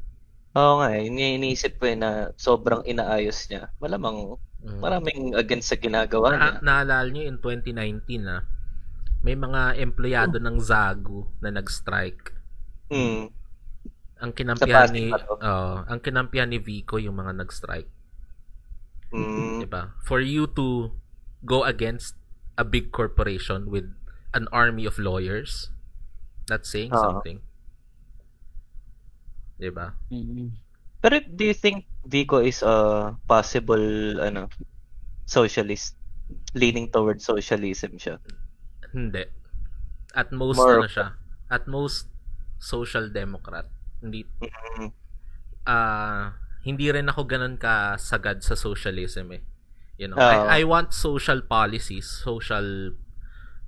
Oo nga eh, ini- iniisip ko eh na sobrang inaayos niya. Malamang Mm. maraming against sa ginagawa niya. Na, naalala niyo in 2019 na may mga empleyado ng Zagu na nag-strike. Hmm. Ang kinampihan ni oh, ang kinampihan ni Vico yung mga nag-strike. Hmm. 'di ba? For you to go against a big corporation with an army of lawyers, that's saying Oo. something. 'Di ba? Mm. Pero do you think Vico is a possible ano socialist leaning towards socialism siya? Hindi. At most More ano siya? At most social democrat. Hindi Mm. ah hindi rin ako ganun ka sagad sa socialism eh. You know, Oo. I, I want social policies, social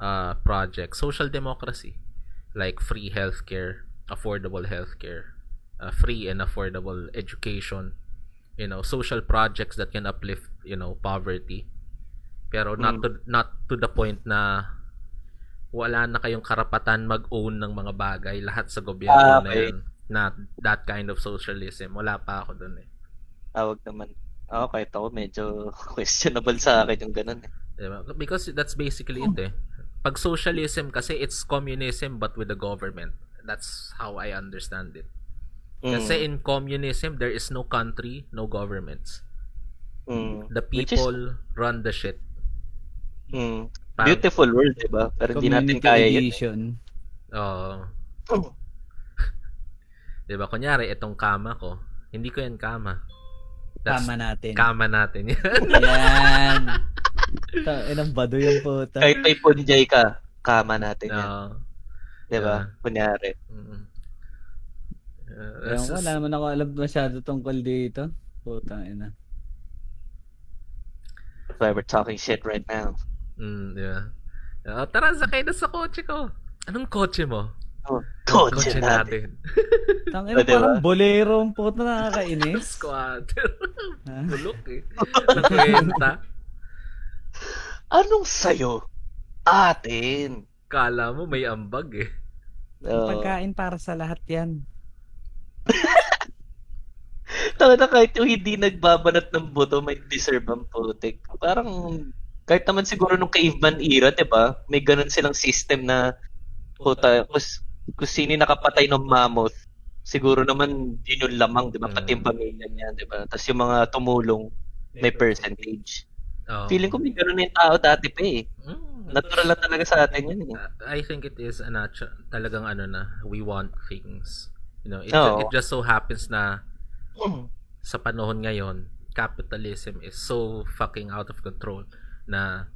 uh, projects, social democracy like free healthcare, affordable healthcare, uh, free and affordable education, you know, social projects that can uplift, you know, poverty. Pero not Mm. to not to the point na wala na kayong karapatan mag-own ng mga bagay lahat sa gobyerno Ah, na yun. Not that kind of socialism. Wala pa ako dun eh. Tawag naman. Ako kahit ako medyo questionable sa akin yung ganun eh. Diba? Because that's basically it eh. Pag socialism kasi it's communism but with the government. That's how I understand it. Kasi in communism, there is no country, no governments. Mm. The Which is- people run the shit. Mm. Parang- Beautiful world, di ba? Pero hindi natin kaya yun. Oo. Di ba? Kunyari, itong kama ko. Hindi ko yan kama. That's Tama natin. kama natin yan. Yan. Inang bado yung puta. Kahit may punjay ka, kama natin yan. Oo. Di ba? yeah. Kunyari. Mm. Uh, Ewan that's ko, wala naman ako alam masyado tungkol dito. Putang ina. That's why we're talking shit right now. Mm, ba? Uh, tara, sakay na sa kotse ko. Anong kotse mo? Oh, kotse natin. Tang ina Ah, diba? parang bolero ang puta nakakainis. Squatter. Ha? Bulok eh. Nakwenta. Anong sayo? Atin. Kala mo may ambag eh. Oh. Pagkain para sa lahat yan. Tanga na kahit yung hindi nagbabanat ng buto, may deserve ang putik. Parang, kahit naman siguro nung caveman era, di ba? May ganun silang system na, puta, kung, kung sino nakapatay ng mammoth, siguro naman yun yung lamang, di ba? Pati yung pamilya niya, di ba? Tapos yung mga tumulong, may percentage. Oh. Feeling ko may ganun na yung tao dati pa eh. Mm. Natural lang talaga sa atin yun eh. I think it is a natu- talagang ano na, we want things. You know, it, Oo. it just so happens na mm. sa panahon ngayon, capitalism is so fucking out of control na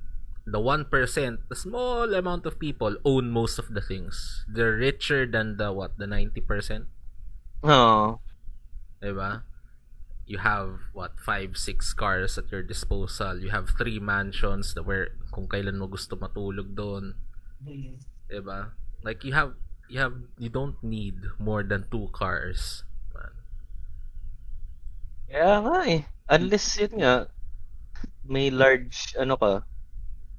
the 1%, the small amount of people own most of the things. They're richer than the what, the 90%, Oo. 'di ba? You have what, 5, 6 cars at your disposal. You have three mansions that where kung kailan mo gusto matulog doon. Mm. 'di ba? Like you have you have you don't need more than two cars. Man. Kaya nga eh. Unless yun nga, may large, ano ka,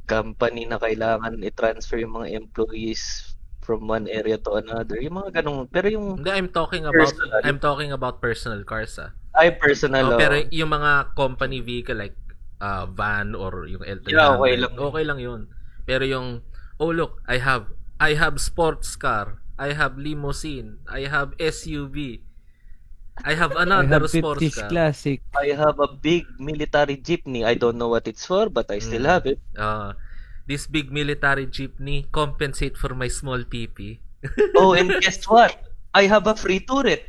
company na kailangan i-transfer yung mga employees from one area to another. Yung mga ganong, pero yung, Hindi, I'm talking about Personal. I'm talking about personal cars ah. ay personal, Oh, pero yung mga company vehicle like uh, van or yung L300, Yeah, okay lang. okay lang yun. Pero yung oh look, I have I have sports car, I have limousine, I have SUV. I have I another have sports 50s car. classic. I have a big military jeepney. I don't know what it's for, but I still Mm. have it. Uh, this big military jeepney compensate for my small PP. Oh, and guess what? I have a free turret.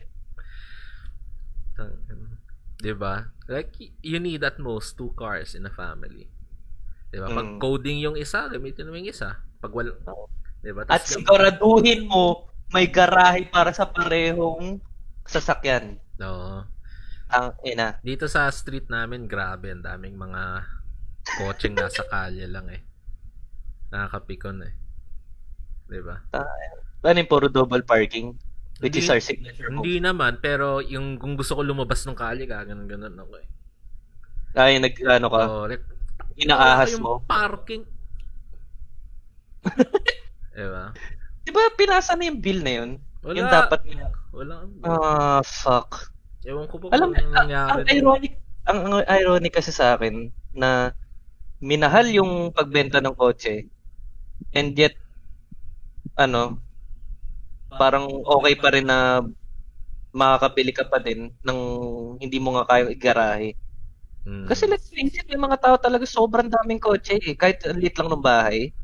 'Di ba? Like you need at most two cars in a family. 'Di ba? Pag Mm. coding yung isa, gamitin mo yung isa. Pag wala, Oo. 'di ba? At siguraduhin mo, may garahe para sa parehong sasakyan. Oo. Ang ina. Dito sa street namin, grabe, ang daming mga kotseng nasa kalye lang eh. Nakakapikon eh. 'Di ba? Ano yung puro double parking? Which Hindi- is our signature move. Hindi naman, pero yung kung gusto ko lumabas ng kalye, gaganon ganon ako eh. Ay, nag, ano ka, Oh, like, inaahas mo. Parking. diba? Di ba pinasa na yung bill na yun? Wala. Yung dapat niya. Wala. Ah, fuck. Ewan ko pa Alam kung nangyari. ang ironic, ang, ang ironic kasi sa akin na minahal yung pagbenta ng kotse and yet ano parang okay pa rin na makakabili ka pa din ng hindi mo nga kayang igarahe. Mm. Kasi let's face it, may mga tao talaga sobrang daming kotse eh. Kahit ang liit lang ng bahay.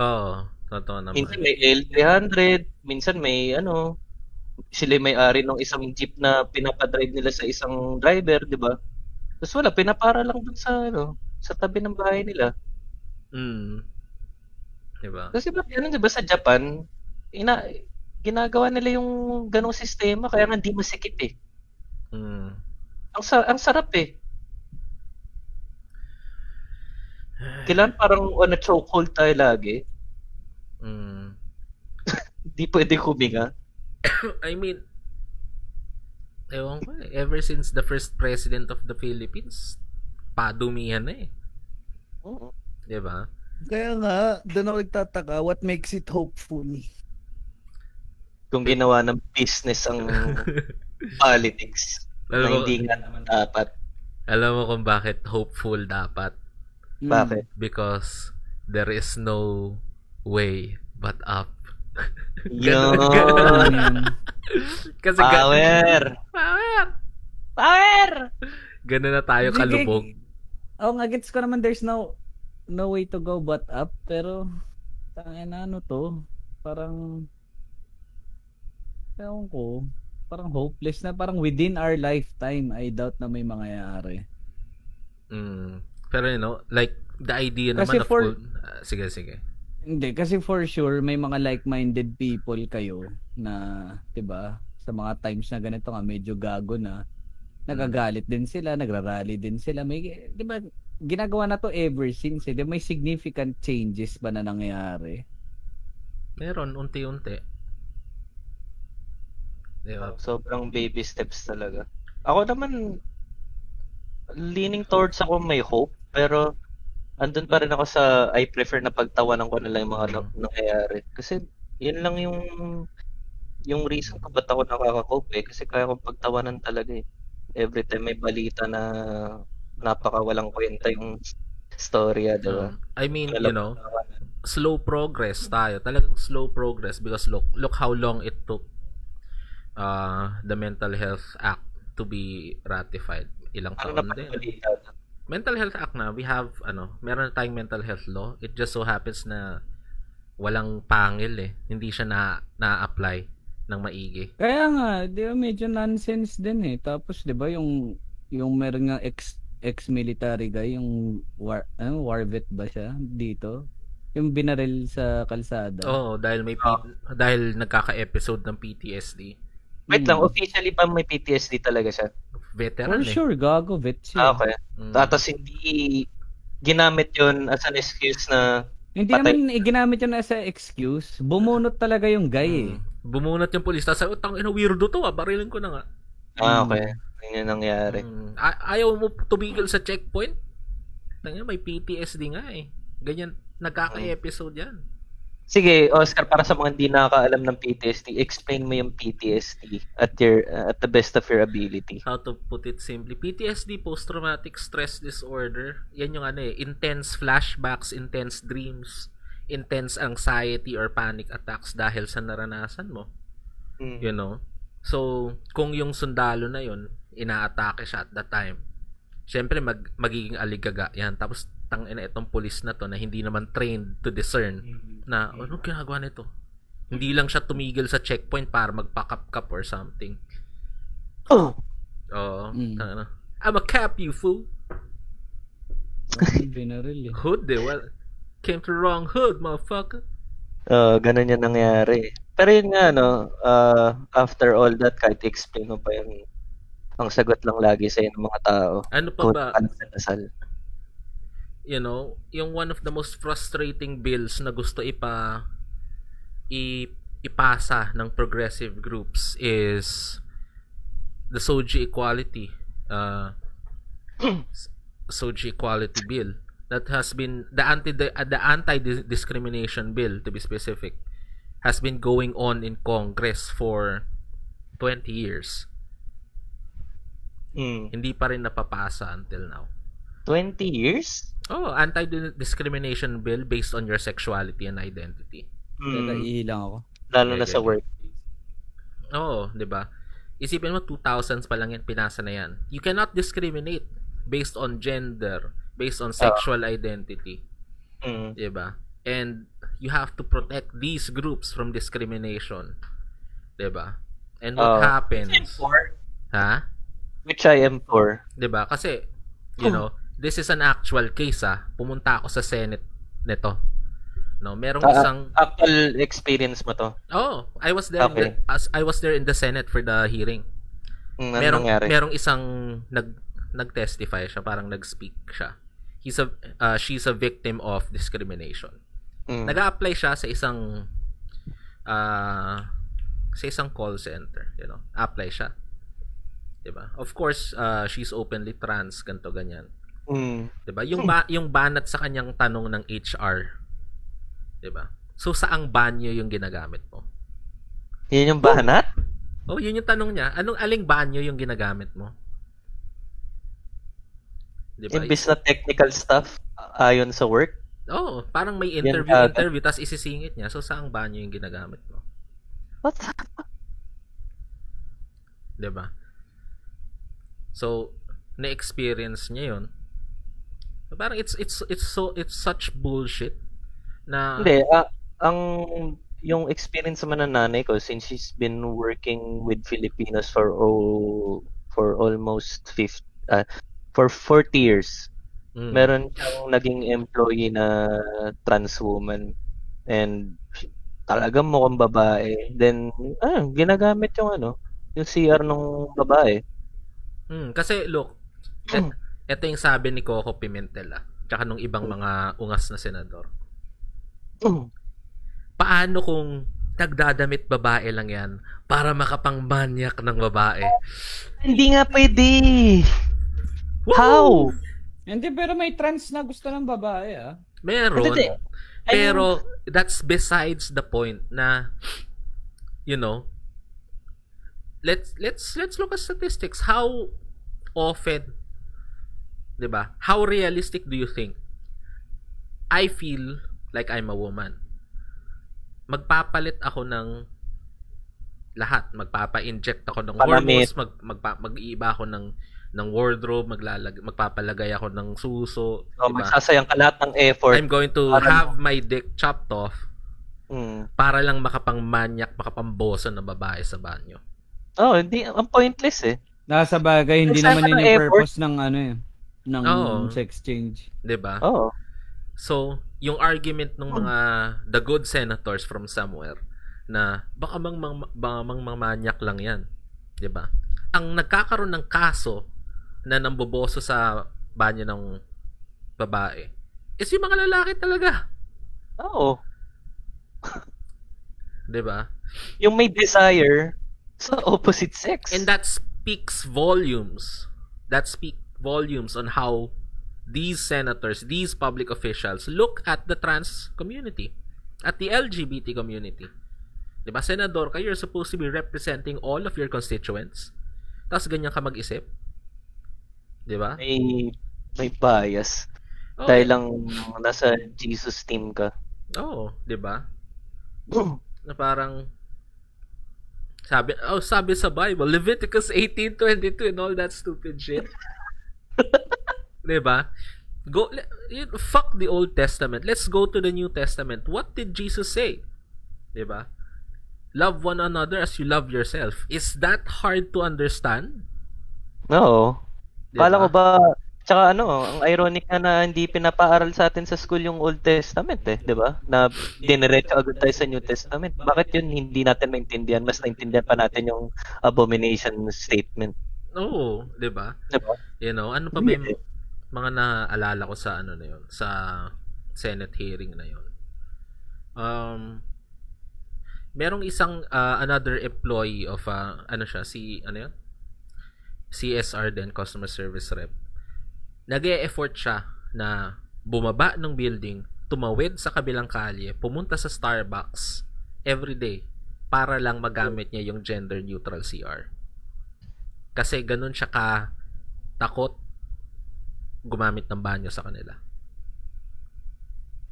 Oo. Totoo naman. Minsan may L300, minsan may ano, sila may ari ng isang jeep na pinapadrive nila sa isang driver, di ba? Tapos wala, pinapara lang dun sa ano, sa tabi ng bahay nila. Mm. Diba? Kasi ba, ano, di ba sa Japan, ina, ginagawa nila yung ganong sistema kaya nga hindi masikip eh. Mm. Ang, sa, ang sarap eh. Kailan parang on a chokehold tayo lagi. Mm. Hindi pwede huminga. I mean, ewan ko eh. Ever since the first president of the Philippines, padumihan na eh. Oo. Diba? Kaya nga, doon ako nagtataka, what makes it hopeful? Kung ginawa ng business ang politics na Alam mo, hindi nga naman dapat. alam mo kung bakit hopeful dapat? Bakit? Because there is no way but up. Yun. Kasi Power! Power! Power! Ganun na tayo kalubog. Oh, nga gets ko naman there's no no way to go but up pero tangin na ano to parang ewan ko parang hopeless na parang within our lifetime I doubt na may mangyayari Mm. Pero you know, like the idea Kasi naman of for- good- ah, sige sige. Hindi kasi for sure may mga like-minded people kayo na 'di ba sa mga times na ganito nga medyo gago na nagagalit din sila nagrarally din sila may 'di ba ginagawa na to ever since eh. 'Di ba, may significant changes ba na nangyayari Meron unti-unti. Di ba? Sobrang baby steps talaga. Ako naman, leaning towards ako may hope, pero andun pa rin ako sa I prefer na pagtawanan ko na lang yung mga na- nangyayari. Kasi yun lang yung yung reason ko ba't ako nakaka-cope eh. Kasi kaya kong pagtawanan talaga eh. Every time may balita na napaka walang kwenta yung storya, di ba? Um, I mean, you know, slow progress tayo. Talagang slow progress because look look how long it took uh the Mental Health Act to be ratified. Ilang Ano taon din. balita? Mental Health Act na, we have ano, meron tayong mental health law. It just so happens na walang pangil eh. Hindi siya na na-apply ng maigi. Kaya nga, di ba medyo nonsense din eh. Tapos di ba yung yung meron nga ex ex-military guy, yung war, ano, war vet ba siya dito? Yung binaril sa kalsada. Oo, dahil may P- dahil nagkaka-episode ng PTSD. Wait lang, Hmm. officially pa may PTSD talaga siya. Veteran For eh. sure, gago vet Ah, siya. okay. Mm. Tapos hindi ginamit yun as an excuse na Hindi Patay. naman ginamit yun as a excuse. Bumunot talaga yung guy eh. Mm. Bumunot yung pulis. Tapos, oh, tang ina, weirdo to ah. Barilin ko na nga. ah, Hmm. okay. Yun yung nangyari. Mm. A- ayaw mo tumigil sa checkpoint? Tanga, may PTSD nga eh. Ganyan, nagkaka-episode yan. Sige, Oscar, para sa mga hindi nakakaalam ng PTSD, explain mo yung PTSD at your uh, at the best of your ability. How to put it simply. PTSD, post-traumatic stress disorder. Yan yung ano eh, intense flashbacks, intense dreams, intense anxiety or panic attacks dahil sa naranasan mo. Mm. You know? So, kung yung sundalo na yun, inaatake siya at that time, syempre mag, magiging aligaga yan. Tapos, tang ina itong pulis na to na hindi naman trained to discern na ano ginagawa nito? Hindi lang siya tumigil sa checkpoint para magpa-cap-cap or something. Oh, Oo. Mm. Ano, I'm a cap you fool. Binaril eh. Hood eh. Well, came to wrong hood, motherfucker. uh, ganun yung nangyari. Pero yun nga, no, uh, after all that, kahit explain mo pa yung ang sagot lang lagi sa ng mga tao. Ano pa ba? dasal. You know, yung one of the most frustrating bills na gusto ipa i, ipasa ng progressive groups is the SOGI equality uh, SOGI equality bill that has been the anti the, the anti discrimination bill to be specific has been going on in Congress for 20 years. Mm. Hindi pa rin napapasa until now. 20 years? Oh, anti-discrimination bill based on your sexuality and identity. Mm. ihilang ako. Lalo na sa work. Oo, 'di ba? Isipin mo 2000s pa lang yan pinasa na yan. You cannot discriminate based on gender, based on sexual identity, Mm. 'di ba? And you have to protect these groups from discrimination. 'Di ba? And what Oh. happens? For, Ha? which I am for. 'Di ba? Kasi you know, this is an actual case ah. Pumunta ako sa Senate nito. No, merong Ah, isang Actual experience mo to. Oh, I was there in the, Okay. as I was there in the Senate for the hearing. Ano merong nangyari? merong isang nag nag-testify siya, parang nag-speak siya. He's a uh, she's a victim of discrimination. Mm. Nag-apply siya sa isang uh, sa isang call center, you know. Apply siya. 'Di ba? Of course, uh, she's openly trans ganto ganyan. Mm. 'Di ba? Yung ba, yung banat sa kanyang tanong ng HR, 'di ba? So saang banyo yung ginagamit mo? Yun yung banat? Oh, yun yung tanong niya. Anong aling banyo yung ginagamit mo? 'Di ba? Imbis na technical stuff ayon sa work. Oh, parang may Yan interview ata. interview tapos isisingit niya. So saang banyo yung ginagamit mo? What? the- 'di ba? So, na-experience niya 'yon. Parang it's it's it's so it's such bullshit na Hindi, ah, ang yung experience naman ng nanay ko since she's been working with Filipinos for oh, for almost 50 uh, for 40 years. Mm. Meron siyang naging employee na trans woman and talagang mukhang babae. Then ah, ginagamit yung ano, yung CR nung babae. Mm, kasi look, et, ito yung sabi ni Coco Pimentel ah, tsaka nung ibang mga ungas na senador. Paano kung nagdadamit babae lang yan para makapangmanyak ng babae? Hindi nga pwede. How? Hindi, pero may trans na gusto ng babae, ah. Meron. Pero that's besides the point na you know let's let's let's look at statistics how often 'di ba how realistic do you think I feel like I'm a woman magpapalit ako ng lahat magpapa-inject ako ng Palamit. hormones mag magpa, mag-iiba ako ng ng wardrobe maglalag magpapalagay ako ng suso So, diba? magsasayang ka lahat ng effort. I'm going to Para- have my dick chopped off Mm. para lang makapangmanyak, makapamboso ng babae sa banyo. Oh, hindi ang pointless eh. Nasa bagay, hindi naman yun ng yung effort. purpose ng ano eh. Ng Oo. sex change. 'Di ba? Oh. So, yung argument ng mga the good senators from somewhere na baka mang mang, baka mang manyak lang 'yan, 'di ba? Ang nagkakaroon ng kaso na namboboso sa banyo ng babae is yung mga lalaki talaga, Oo. 'di ba? Yung may desire sa opposite sex. And that speaks volumes. That speak volumes on how these senators, these public officials look at the trans community, at the LGBT community. 'Di ba? Senador ka, you're supposed to be representing all of your constituents. Tapos ganyan ka mag-isip. 'Di ba? may may bias. Oh, Dahil lang nasa Jesus team ka. Oo, 'di ba? Na parang sabi oh sabi sa Bible Leviticus 18:22 and all that stupid shit. 'Di ba? Go fuck the Old Testament. Let's go to the New Testament. What did Jesus say? 'Di ba? Love one another as you love yourself. Is that hard to understand? Oo. 'Di Kala ko ba? ba Tsaka ano, ang ironic na na hindi pinapaaral sa atin sa school yung Old Testament eh, 'di ba? Na diniretso agad tayo sa New Testament. Bakit yun hindi natin maintindihan? Mas naintindihan pa natin yung abomination statement, Oo, 'di ba? 'di ba? You know, ano pa ba yung mga naaalala ko sa ano na yun, sa Senate hearing na yun. Um, merong isang uh, another employee of uh, ano siya, si ano yun? CSR din, customer service rep. Nag-e-effort siya na bumaba ng building, tumawid sa kabilang kalye, pumunta sa Starbucks every day para lang magamit niya yung gender neutral CR. Kasi ganun siya ka takot gumamit ng banyo sa kanila.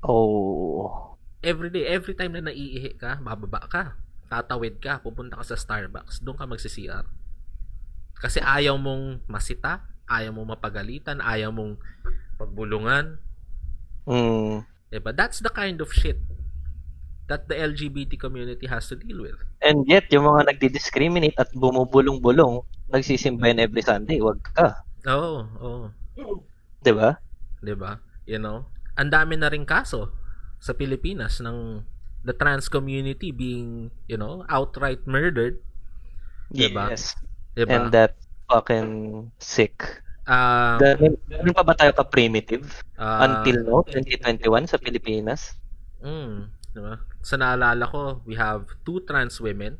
Oh. Every day, every time na naiihi ka, bababa ka, tatawid ka, pupunta ka sa Starbucks, doon ka magsi-CR. Kasi ayaw mong masita, ayaw mong mapagalitan, ayaw mong pagbulungan. Mm. Diba? That's the kind of shit that the LGBT community has to deal with. And yet, yung mga nagdi-discriminate at bumubulong-bulong, nagsisimba yan every Sunday, wag ka. Oo, oo. 'Di ba? 'di ba? You know, ang dami na ring kaso sa Pilipinas ng the trans community being, you know, outright murdered, Diba? Yes. 'di ba? And that fucking sick. Ah, Ganun, pa ba tayo ka-primitive? ah, Until no, 2021 sa Pilipinas? mm, 'di ba? Sa naalala ko, we have two trans women.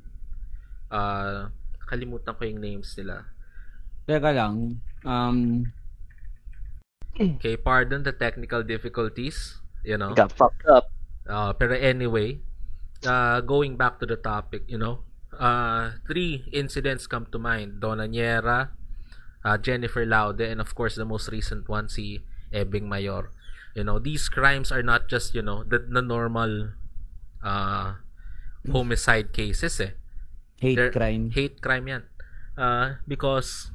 Ah, kalimutan ko yung names nila. Teka lang, um, Okay, pardon the technical difficulties, you know. Got fucked up. Uh, pero anyway, uh, going back to the topic, you know, uh, three incidents come to mind. Donna Niera, uh, Jennifer Laude, and of course the most recent one, si Ebing Mayor. You know, these crimes are not just, you know, the, the normal uh, homicide cases eh. Hate They're- crime. Hate crime yan. Uh, because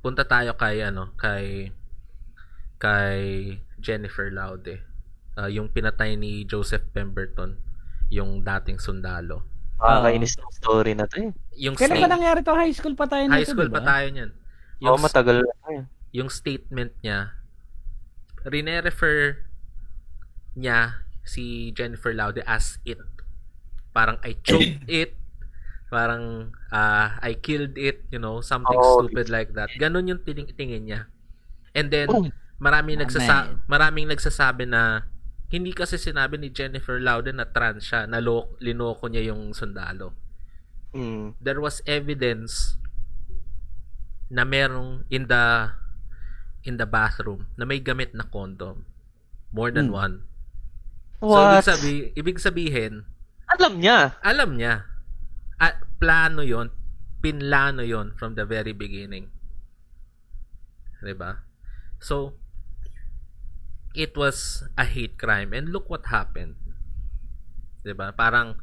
punta tayo kay ano, kay kay Jennifer Laude. Uh, yung pinatay ni Joseph Pemberton, yung dating sundalo. Makakainis ng story na to eh. Yung Kailan ba state- nangyari to? High school pa tayo nito, high school diba? pa tayo niyan. Yung, matagal na eh. yung statement niya, rine-refer niya si Jennifer Laude as it. Parang I choked it. Parang ah, I killed it, you know, something Oh. stupid like that. Ganon yung tining tingin niya. And then Oh. maraming nagsasa maraming nagsasabi na hindi kasi sinabi ni Jennifer Laude na trans siya, na lo- linoko niya yung sundalo. Mm. There was evidence na merong in the in the bathroom na may gamit na condom. More than Hmm. one. So, What? ibig, sabi, ibig sabihin, Alam niya. alam niya. At plano yon pinlano yon from the very beginning. 'Di ba? So, it was a hate crime. And look what happened. 'Di ba Parang,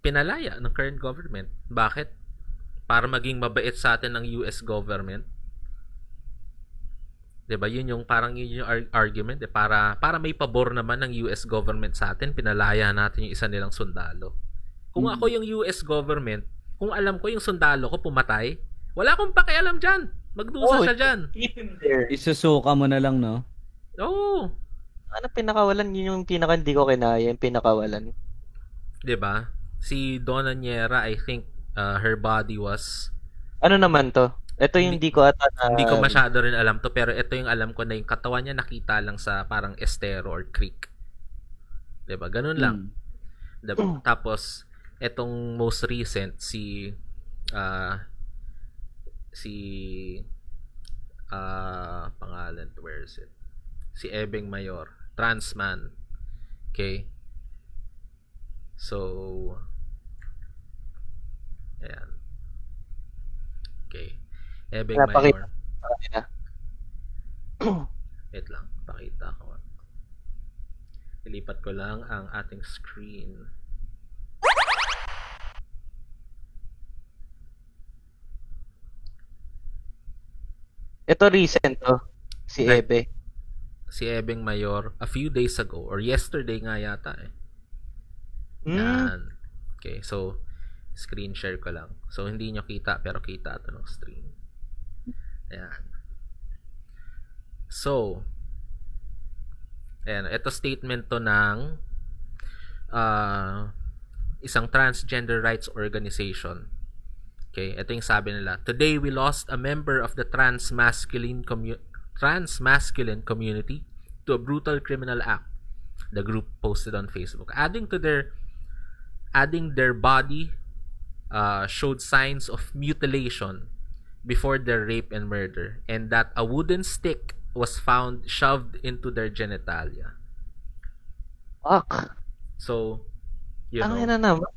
pinalaya ng current government. Bakit? Para maging mabait sa atin ng US government. 'Di ba Yun yung parang yun yung ar- argument eh. para para may pabor naman ng US government sa atin, pinalaya natin yung isa nilang sundalo. Kung Mm. ako yung US government, kung alam ko yung sundalo ko pumatay, wala akong pakialam diyan. Magdusa Oh, siya diyan. Keep him there. Isusuka mo na lang, no? Oo. Ano pinakawalan? Yun yung pinaka hindi ko kinaya. Yung pinakawalan. 'Di ba? Si Donna Niera, I think uh, her body was Ano naman to? Ito yung hindi ko ata na... hindi ko masyado rin alam to pero ito yung alam ko na yung katawan niya nakita lang sa parang estero or creek. 'Di ba? Ganun lang. Hmm. Diba? Tapos, etong most recent, si, ah, si, ah, pangalan, where is it? Si Ebeng Mayor, trans man. Okay? So, ayan. Okay. Ebeng. Mayor. Wait lang, pakita ko. Ilipat ko lang ang ating screen. Ito recent to. Si Right. Ebe. si Ebeng Mayor a few days ago or yesterday nga yata eh. Hmm. Yan. Okay, so screen share ko lang. So hindi nyo kita pero kita ito ng stream. Ayan. So, ayan, ito statement to ng ah, isang transgender rights organization. Okay, ito yung sabi nila. Today we lost a member of the trans masculine commu- trans masculine community to a brutal criminal act. The group posted on Facebook, adding to their adding their body uh, showed signs of mutilation before their rape and murder, and that a wooden stick was found shoved into their genitalia. Fuck. So, you Ang know, ina naman.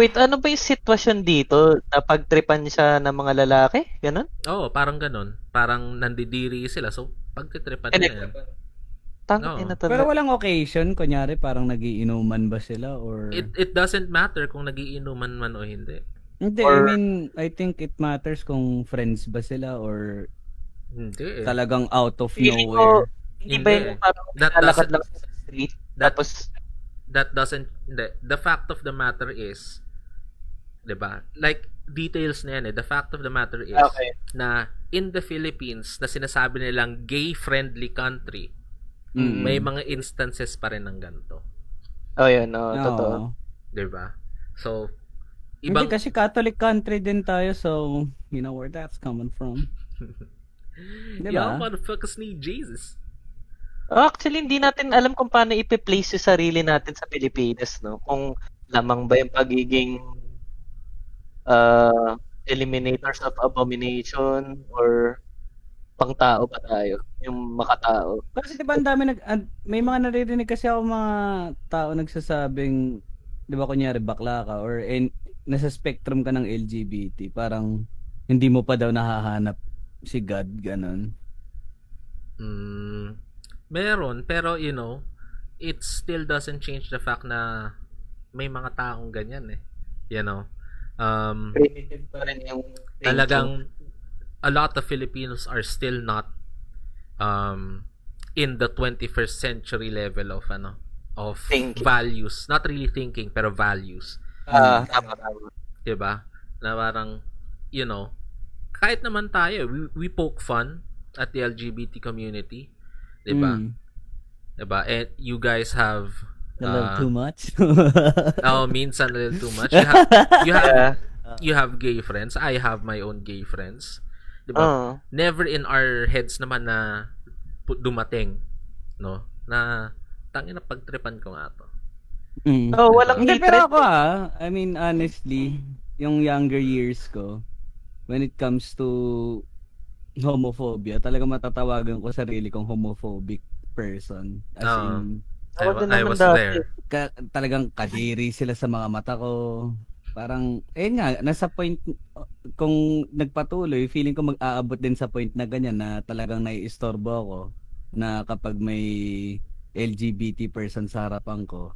Wait, ano ba yung sitwasyon dito? Napagtripan siya ng mga lalaki? Ganun? oh, parang ganun. Parang nandidiri sila. So, pagtitripan na yan. Tang Oo. ina Pero walang occasion, kunyari parang nagiinuman ba sila or... It, it doesn't matter kung nagiinuman man o hindi. Hindi, or- I mean, I think it matters kung friends ba sila or Hindi eh. talagang out of Feeling nowhere. ko, hindi ba Hindi. yung parang That lalakad lang sa street? that- tapos, that doesn't the, the fact of the matter is 'di ba like details na yan eh the fact of the matter is okay. na in the Philippines na sinasabi nilang gay friendly country Mm. may mga instances pa rin ng ganito Oh, yun. Oh, Oo. totoo. 'di ba so Ibang... Hindi kasi Catholic country din tayo so you know where that's coming from. Di yeah ba? motherfuckers need Jesus Actually, hindi natin alam kung paano ipi-place yung sarili natin sa Pilipinas, no? Kung lamang ba yung pagiging uh, eliminators of abomination or pang-tao pa tayo, yung makatao. Kasi di ba ang dami nag may mga naririnig kasi ako mga tao nagsasabing di ba kunyari bakla ka or in, nasa spectrum ka ng LGBT parang hindi mo pa daw nahahanap si God ganun. mm, meron pero you know it still doesn't change the fact na may mga taong ganyan eh. You know. Um Primitive pa rin yung talagang a lot of Filipinos are still not um in the 21st century level of ano of Thinking. values not really thinking pero values Ah, tama, tama. 'di ba na parang you know kahit naman tayo we, we poke fun at the LGBT community 'di ba Mm. 'di ba and you guys have A little uh, too much. oh minsan a little too much you have you have Yeah. you have gay friends I have my own gay friends 'di ba Oo. never in our heads naman na dumating no na tangin na pagtripan ko nga to Mm. Oh, walang Hindi, hatred. pero ako ah, I mean, honestly, yung younger years ko, when it comes to homophobia, talaga matatawagan ko sarili kong homophobic person. As Oo. in, I, I naman was dati. there ka, talagang kadiri sila sa mga mata ko. Parang, eh nga, nasa point, kung nagpatuloy, feeling ko mag-aabot din sa point na ganyan na talagang naiistorbo ako na kapag may LGBT person sa harapan ko,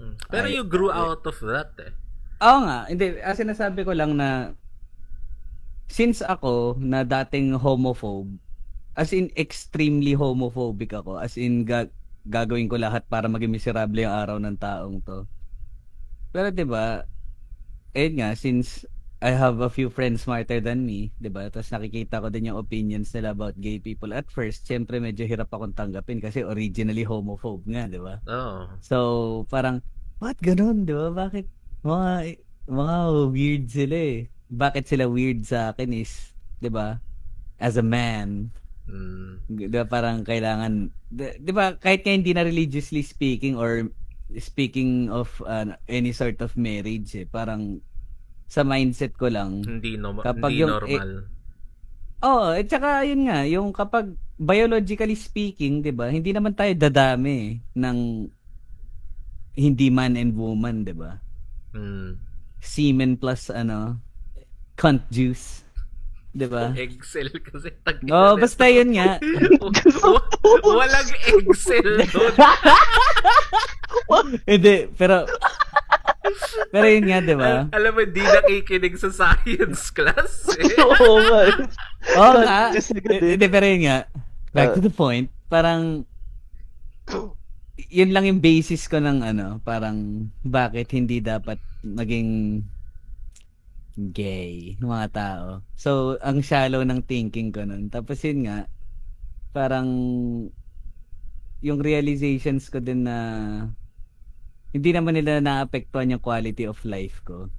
Mm. pero Ay- you grew ay- out of that eh Oo nga, hindi. As sinasabi ko lang na since ako na dating homophobe, as in extremely homophobic ako, as in ga- gagawin ko lahat para maging miserable yung araw ng taong to. Pero 'di ba? Eh nga since I have a few friends smarter than me, 'di ba? Tapos nakikita ko din yung opinions nila about gay people. At first, syempre medyo hirap akong tanggapin kasi originally homophobe nga, 'di ba? oh So, parang, what ganun, di ba? Bakit? Mga, mga weird sila eh. Bakit sila weird sa akin is, di ba? As a man, mm. di ba parang kailangan, di, di ba kahit nga hindi na religiously speaking or speaking of uh, any sort of marriage eh, parang sa mindset ko lang, hindi no Kapag hindi yung- normal Oo, at saka yun nga, yung kapag biologically speaking, 'di ba? Hindi naman tayo dadami eh, ng hindi man and woman, 'di ba? mm. Semen plus ano, cunt juice. 'Di ba? Excel kasi tag Oh, basta yun nga. walang Excel doon Hindi, pero pero yun nga, 'di ba? Al- alam mo hindi nakikinig sa science class eh. Oo nga. Oo nga. Eh. Hindi, pero yun nga. Back Ah. to the point, parang yun lang yung basis ko ng ano, parang bakit hindi dapat maging gay ng mga tao. So, ang shallow ng thinking ko nun. Tapos yun nga, parang yung realizations ko din na hindi naman nila naapektuhan yung quality of life ko.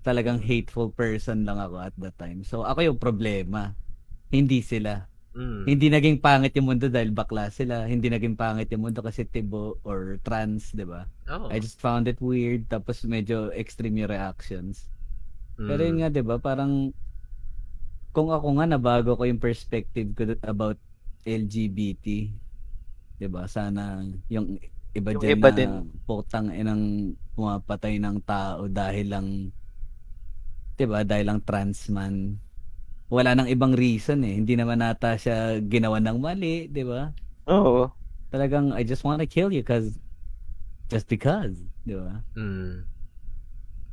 Talagang hateful person lang ako at that time. So, ako yung problema. Hindi sila. Mm. Hindi naging pangit yung mundo dahil bakla sila. Hindi naging pangit yung mundo kasi tibo or trans, di ba? Oh. I just found it weird tapos medyo extreme yung reactions. Pero Mm. yun nga, di ba? Parang kung ako nga nabago ko yung perspective ko about LGBT, di ba? Sana yung iba Yung dyan iba na din. putang inang pumapatay ng tao dahil lang, di ba? Dahil lang trans man. Wala nang ibang reason eh. Hindi naman nata siya ginawa ng mali, di ba? Oo. Talagang, I just wanna kill you cause, just because, di ba? Mm.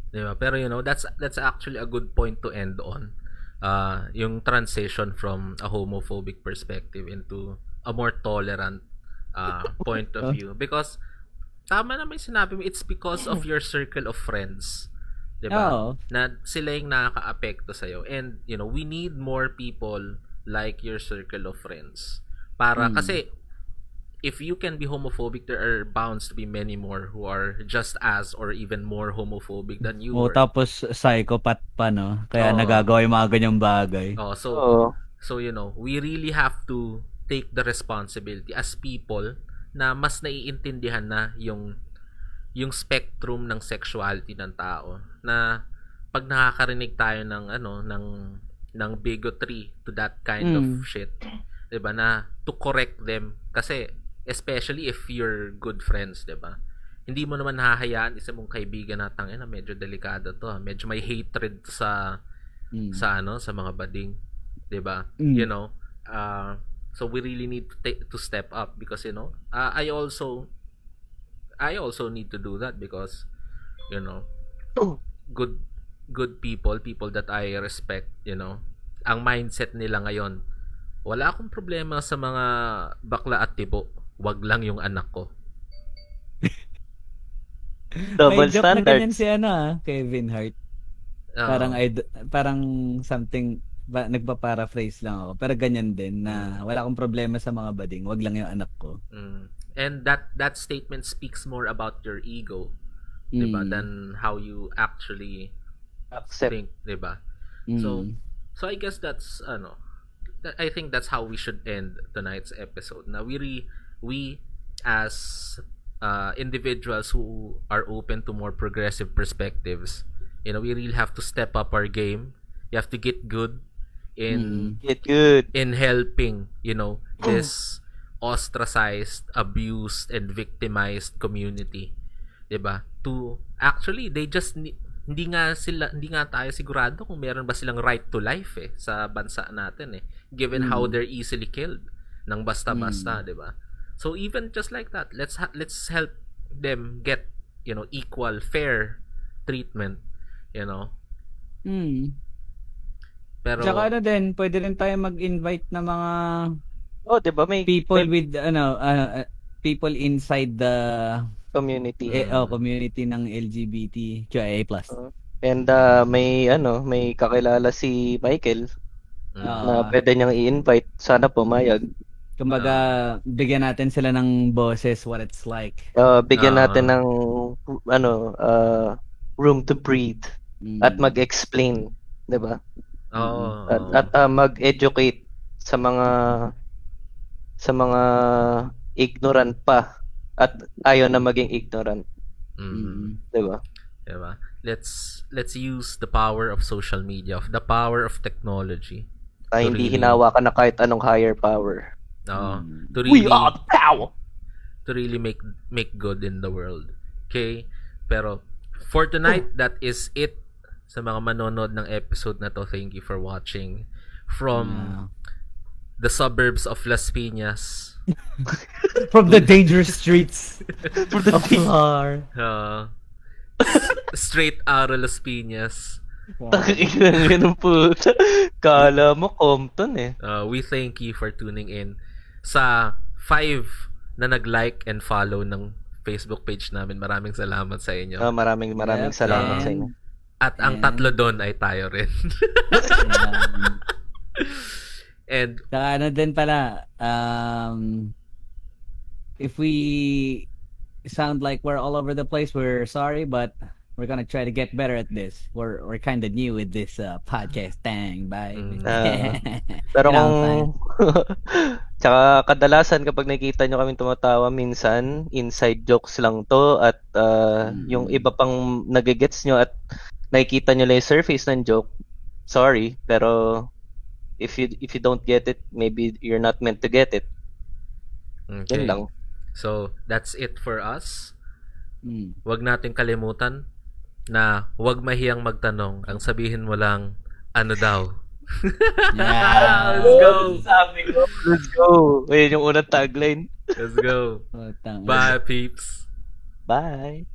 Diba? Pero you know, that's that's actually a good point to end on. Uh, yung transition from a homophobic perspective into a more tolerant uh, point of view. Because, tama naman yung sinabi mo, it's because of your circle of friends. Diba? Oo. Na sila yung nakaka-apekto sa'yo. And, you know, we need more people like your circle of friends. Para, Mm. kasi, if you can be homophobic, there are bounds to be many more who are just as or even more homophobic than you O were. tapos psychopath pa, no? Kaya Oo. nagagawa yung mga ganyang bagay. Oh, so, Oo. so, you know, we really have to take the responsibility as people na mas naiintindihan na yung yung spectrum ng sexuality ng tao na pag nakakarinig tayo ng ano ng ng bigotry to that kind of Mm. shit 'di ba na to correct them kasi especially if you're good friends 'di ba hindi mo naman hahayaan isa mong kaibigan na tangina medyo delikado to ha. medyo may hatred sa Mm. sa ano sa mga bading 'di ba Mm. you know uh, so we really need to take to step up because you know uh, I also I also need to do that because you know, good good people, people that I respect, you know, ang mindset nila ngayon, wala akong problema sa mga bakla at tibo. Wag lang yung anak ko. Double May joke na ganyan si ano ah, Kevin Hart. Oo. Parang id- parang something ba, nagpa-paraphrase lang ako. Pero ganyan din na wala akong problema sa mga bading. Wag lang yung anak ko. Mm. And that that statement speaks more about your ego, 'di ba, Mm. than how you actually Accept. think, 'di ba? Mm. So, so I guess that's ano, I think that's how we should end tonight's episode. Now we re, we as uh, individuals who are open to more progressive perspectives, you know, we really have to step up our game. You have to get good in Mm. Get good. in helping, you know, this ostracized, abused, and victimized community. 'Di ba? To actually they just ni- hindi nga sila hindi nga tayo sigurado kung meron ba silang right to life eh sa bansa natin eh given how Mm. they're easily killed ng basta-basta, 'di ba? So even just like that, let's ha- let's help them get, you know, equal fair treatment, you know. Mm. Pero Tsaka ano din, pwede rin tayo mag-invite ng mga Oh, 'di ba may people may with ano uh, uh, people inside the community. eh, oh, community ng LGBT QIA+. And uh, may ano, may kakilala si Michael Ah. na pwede niyang i-invite. Sana pumayag. Kumbaga, bigyan natin sila ng boses what it's like. Uh, bigyan Ah. natin ng ano, uh, room to breathe Mm. at mag-explain, 'di ba? Oo, At, at uh, mag-educate sa mga sa mga ignorant pa at ayaw na maging ignorant, Mm. Mm. 'di ba? Diba? Let's let's use the power of social media, of the power of technology. Ay, To hindi really- hinawakan na kahit anong higher power. Oo. Mm. to really the power! to really make make good in the world. Okay? Pero for tonight, that is it sa mga manonood ng episode na to. Thank you for watching from Yeah. the suburbs of Las Piñas. From the dangerous streets of Pilar. Uh, s- straight out of Las Piñas. Ganun po. Kala mo Compton eh. Uh, we thank you for tuning in sa five na nag-like and follow ng Facebook page namin. Maraming salamat sa inyo. Ah, maraming maraming Yep, salamat and- sa inyo. At ang and- tatlo doon ay tayo rin. Um, and Saka ano din pala, um, if we sound like we're all over the place, we're sorry, but we're gonna try to get better at this. We're we're kind of new with this uh, podcast thing, bye. Mm. Ah. Pero kung Tsaka kadalasan kapag nakikita nyo kami tumatawa minsan, inside jokes lang to at uh, Mm. yung iba pang nagigets nyo at nakikita nyo lang yung surface ng joke, sorry, pero if you if you don't get it, maybe you're not meant to get it. okay. Yun lang. So, that's it for us. Mm. Huwag nating kalimutan na huwag mahiyang magtanong. Ang sabihin mo lang, ano daw? Yeah. Let's go! Sabi ko, let's go. Ayun yung unang tagline. Let's go. Bye, peeps. Bye.